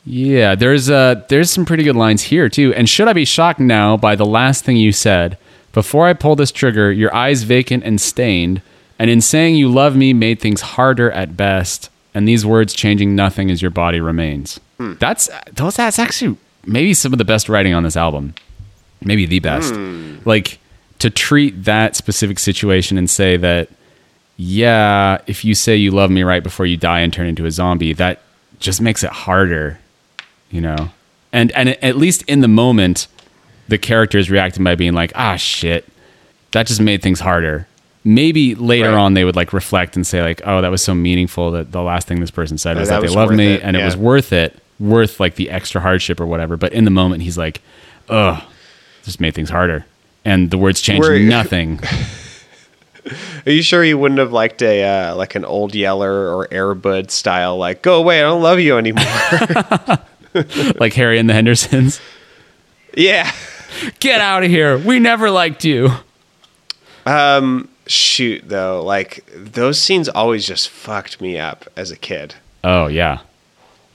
S2: yeah, there's uh there's some pretty good lines here too. And should I be shocked now by the last thing you said? Before I pull this trigger, your eyes vacant and stained, and in saying you love me made things harder at best, and these words changing nothing as your body remains. Hmm. That's those that's actually maybe some of the best writing on this album. Maybe the best. Hmm. Like to treat that specific situation and say that yeah, if you say you love me right before you die and turn into a zombie, that just makes it harder, you know. And and at least in the moment, the character is reacting by being like, "Ah, shit, that just made things harder. Maybe later
S1: Right.
S2: on they would like reflect and say like, "Oh, that was so meaningful that the last thing this person said
S1: Yeah,
S2: was
S1: that
S2: that, they
S1: was
S2: love me
S1: it,
S2: and it was worth it, worth like the extra hardship or whatever." But in the moment, he's like, "Ugh, just made things harder," and the words changed
S1: Were-
S2: nothing.
S1: Are you sure you wouldn't have liked a uh, like an old Yeller or Airbud style like go away I don't love you anymore?
S2: like Harry and the Hendersons,
S1: yeah.
S2: Get out of here. We never liked you.
S1: Shoot though, like those scenes always just fucked me up as a kid.
S2: Oh yeah.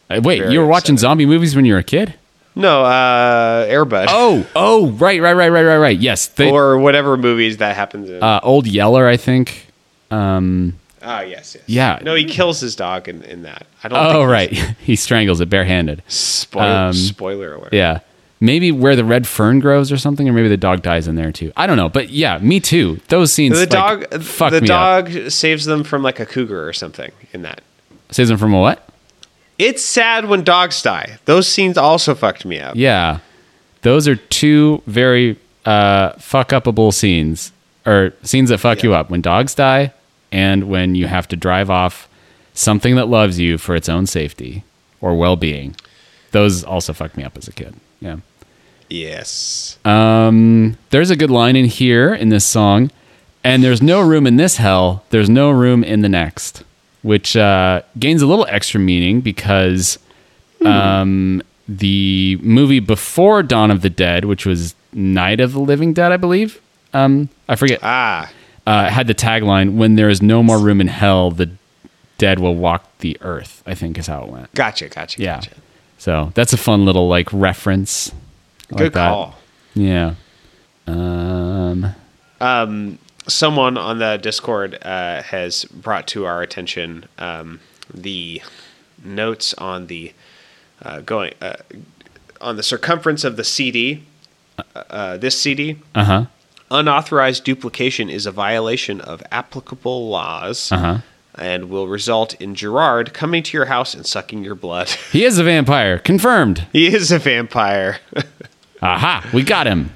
S2: Uh, Wait,
S1: Very
S2: you were watching
S1: upsetting.
S2: zombie movies when you were a kid?
S1: No, uh Airbud.
S2: Oh, oh, right, right, right, right, right, right. Yes, they,
S1: or whatever movies that happens in.
S2: uh, Old Yeller, I think. Um,
S1: oh yes, yes.
S2: yeah.
S1: No, he kills his dog in, in that. I don't
S2: oh, right. he strangles it barehanded.
S1: Spoiler,
S2: Um,
S1: spoiler alert.
S2: Yeah. Maybe where the red fern grows or something, or maybe the dog dies in there too. I don't know, but yeah, me too. Those scenes.
S1: The
S2: like,
S1: dog
S2: fuck
S1: the
S2: me up.
S1: dog saves them from like a cougar or something in that.
S2: saves them from a what?
S1: It's sad when dogs die. Those scenes also fucked me up.
S2: Yeah, those are two very uh, fuck upable scenes, or scenes that fuck you up. When dogs die, and when you have to drive off something that loves you for its own safety or well being. Those also fucked me up as a kid. Yeah.
S1: Yes.
S2: Um, there's a good line in here in this song, and there's no room in this hell. There's no room in the next, which uh, gains a little extra meaning because um, the movie before Dawn of the Dead, which was Night of the Living Dead, I believe. Um, I forget.
S1: Ah,
S2: Uh, had the tagline "When there is no more room in hell, the dead will walk the earth." I think is how it went.
S1: gotcha, gotcha,
S2: Yeah.
S1: gotcha.
S2: So that's a fun little like reference.
S1: Good
S2: like that.
S1: call.
S2: Yeah. Um.
S1: Someone on the Discord uh, has brought to our attention um, the notes on the uh, going uh, on the circumference of the CD. Uh, this CD,
S2: Uh huh.
S1: unauthorized duplication is a violation of applicable laws
S2: Uh-huh.
S1: and will result in Gerard coming to your house and sucking your blood.
S2: He is a vampire. Confirmed.
S1: he is a vampire.
S2: Aha. We got him.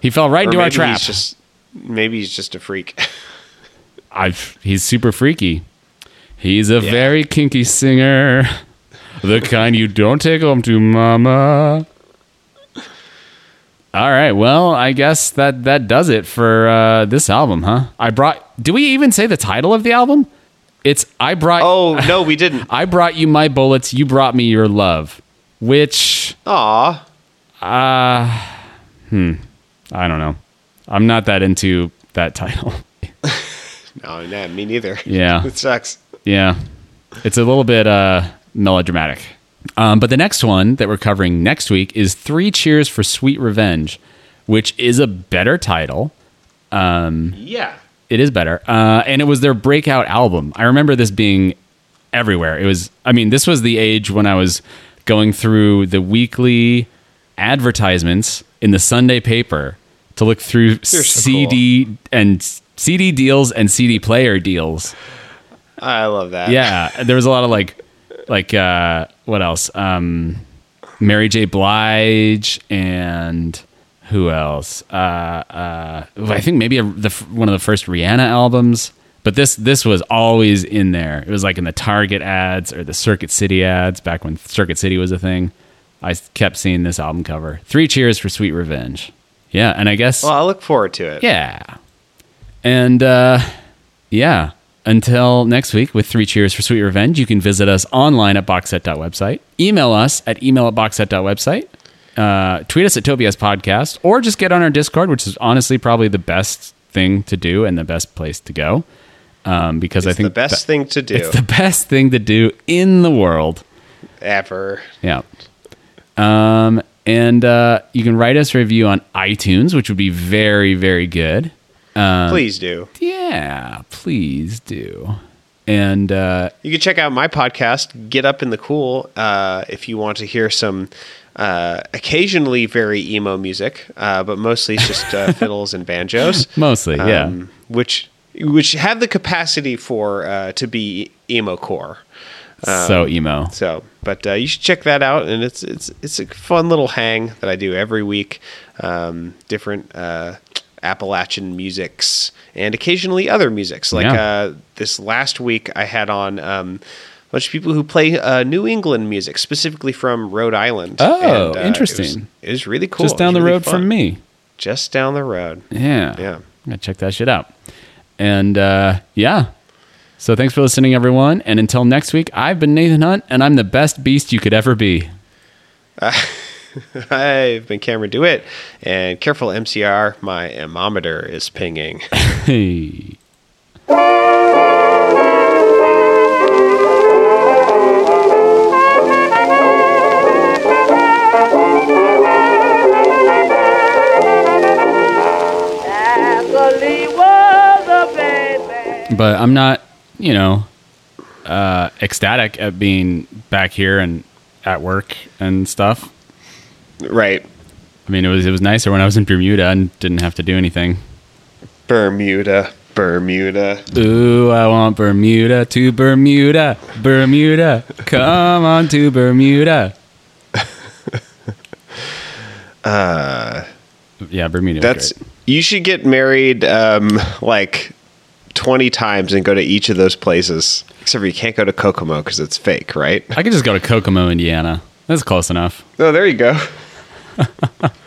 S2: He fell right
S1: Or
S2: into our trap.
S1: He's just, maybe he's just a freak.
S2: I've, he's super freaky. He's a very kinky singer. The kind you don't take home to mama. All right. Well, I guess that that does it for uh, this album, huh? I brought. Do we even say the title of the album? It's I brought.
S1: oh no, we didn't.
S2: I brought you my bullets. You brought me your love. Which
S1: Aw.
S2: I don't know. I'm not that into that title.
S1: No, nah, me neither.
S2: Yeah.
S1: it sucks.
S2: Yeah. It's a little bit uh, melodramatic. Um, but the next one that we're covering next week is Three Cheers for Sweet Revenge, which is a better title.
S1: Yeah.
S2: It is better. Uh, and it was their breakout album. I remember this being everywhere. It was, I mean, this was the age when I was going through the weekly advertisements in the Sunday paper to look through
S1: so
S2: CD and CD deals and CD player deals.
S1: I love that.
S2: Yeah, there was a lot of like, like uh, what else? Um, Mary J. Blige and who else? Uh, uh, I think maybe a, the one of the first Rihanna albums. But this this was always in there. It was like in the Target ads or the Circuit City ads back when Circuit City was a thing. I kept seeing this album cover. Three Cheers for Sweet Revenge. Yeah, and I guess
S1: Well, I look forward to it.
S2: yeah. And uh, yeah, until next week with Three Cheers for Sweet Revenge, you can visit us online at boxset.website, email us at email at boxset.website, uh, tweet us at Tobias Podcast, or just get on our Discord, which is honestly probably the best thing to do and the best place to go. Um, because I
S1: It's
S2: think
S1: the best
S2: that-
S1: thing to do
S2: It's the best thing to do in the world.
S1: ever.
S2: Yeah. Um, and uh, you can write us a review on iTunes, which would be very, very good. Um,
S1: Please do.
S2: Yeah, please do. And uh,
S1: You can check out my podcast, Get Up in the Cool, uh, if you want to hear some uh, occasionally very emo music, uh, but mostly it's just uh, fiddles and banjos.
S2: mostly, yeah.
S1: um, which which have the capacity for uh, to be emo core.
S2: so emo.
S1: So, but uh, you should check that out, and it's it's it's a fun little hang that I do every week. Um, different uh, Appalachian musics and occasionally other musics. Like
S2: Yeah.
S1: uh, this last week, I had on um, a bunch of people who play uh, New England music, specifically from Rhode Island.
S2: Oh,
S1: uh, it was-
S2: interesting.
S1: It was, really cool.
S2: Just down the
S1: really
S2: road
S1: fun.
S2: from me.
S1: Just down the road.
S2: Yeah.
S1: Yeah.
S2: I'm going to check that shit out. And uh, yeah. So thanks for listening, everyone. And until next week, I've been Nathan Hunt, and I'm the best beast you could ever be.
S1: I've been Cameron DeWitt, and careful MCR, my ammometer is pinging.
S2: Hey. But I'm not, you know, uh, ecstatic at being back here and at work and stuff.
S1: right.
S2: I mean, it was it was nicer when I was in Bermuda and didn't have to do anything.
S1: Bermuda, Bermuda.
S2: Ooh, I want Bermuda to Bermuda, Bermuda. Come on to Bermuda. uh, yeah, Bermuda.
S1: That's you should get married um, like twenty times and go to each of those places. Except for you can't go to Kokomo because it's fake, right?
S2: I could just go to Kokomo, Indiana. That's close enough.
S1: Oh, there you go.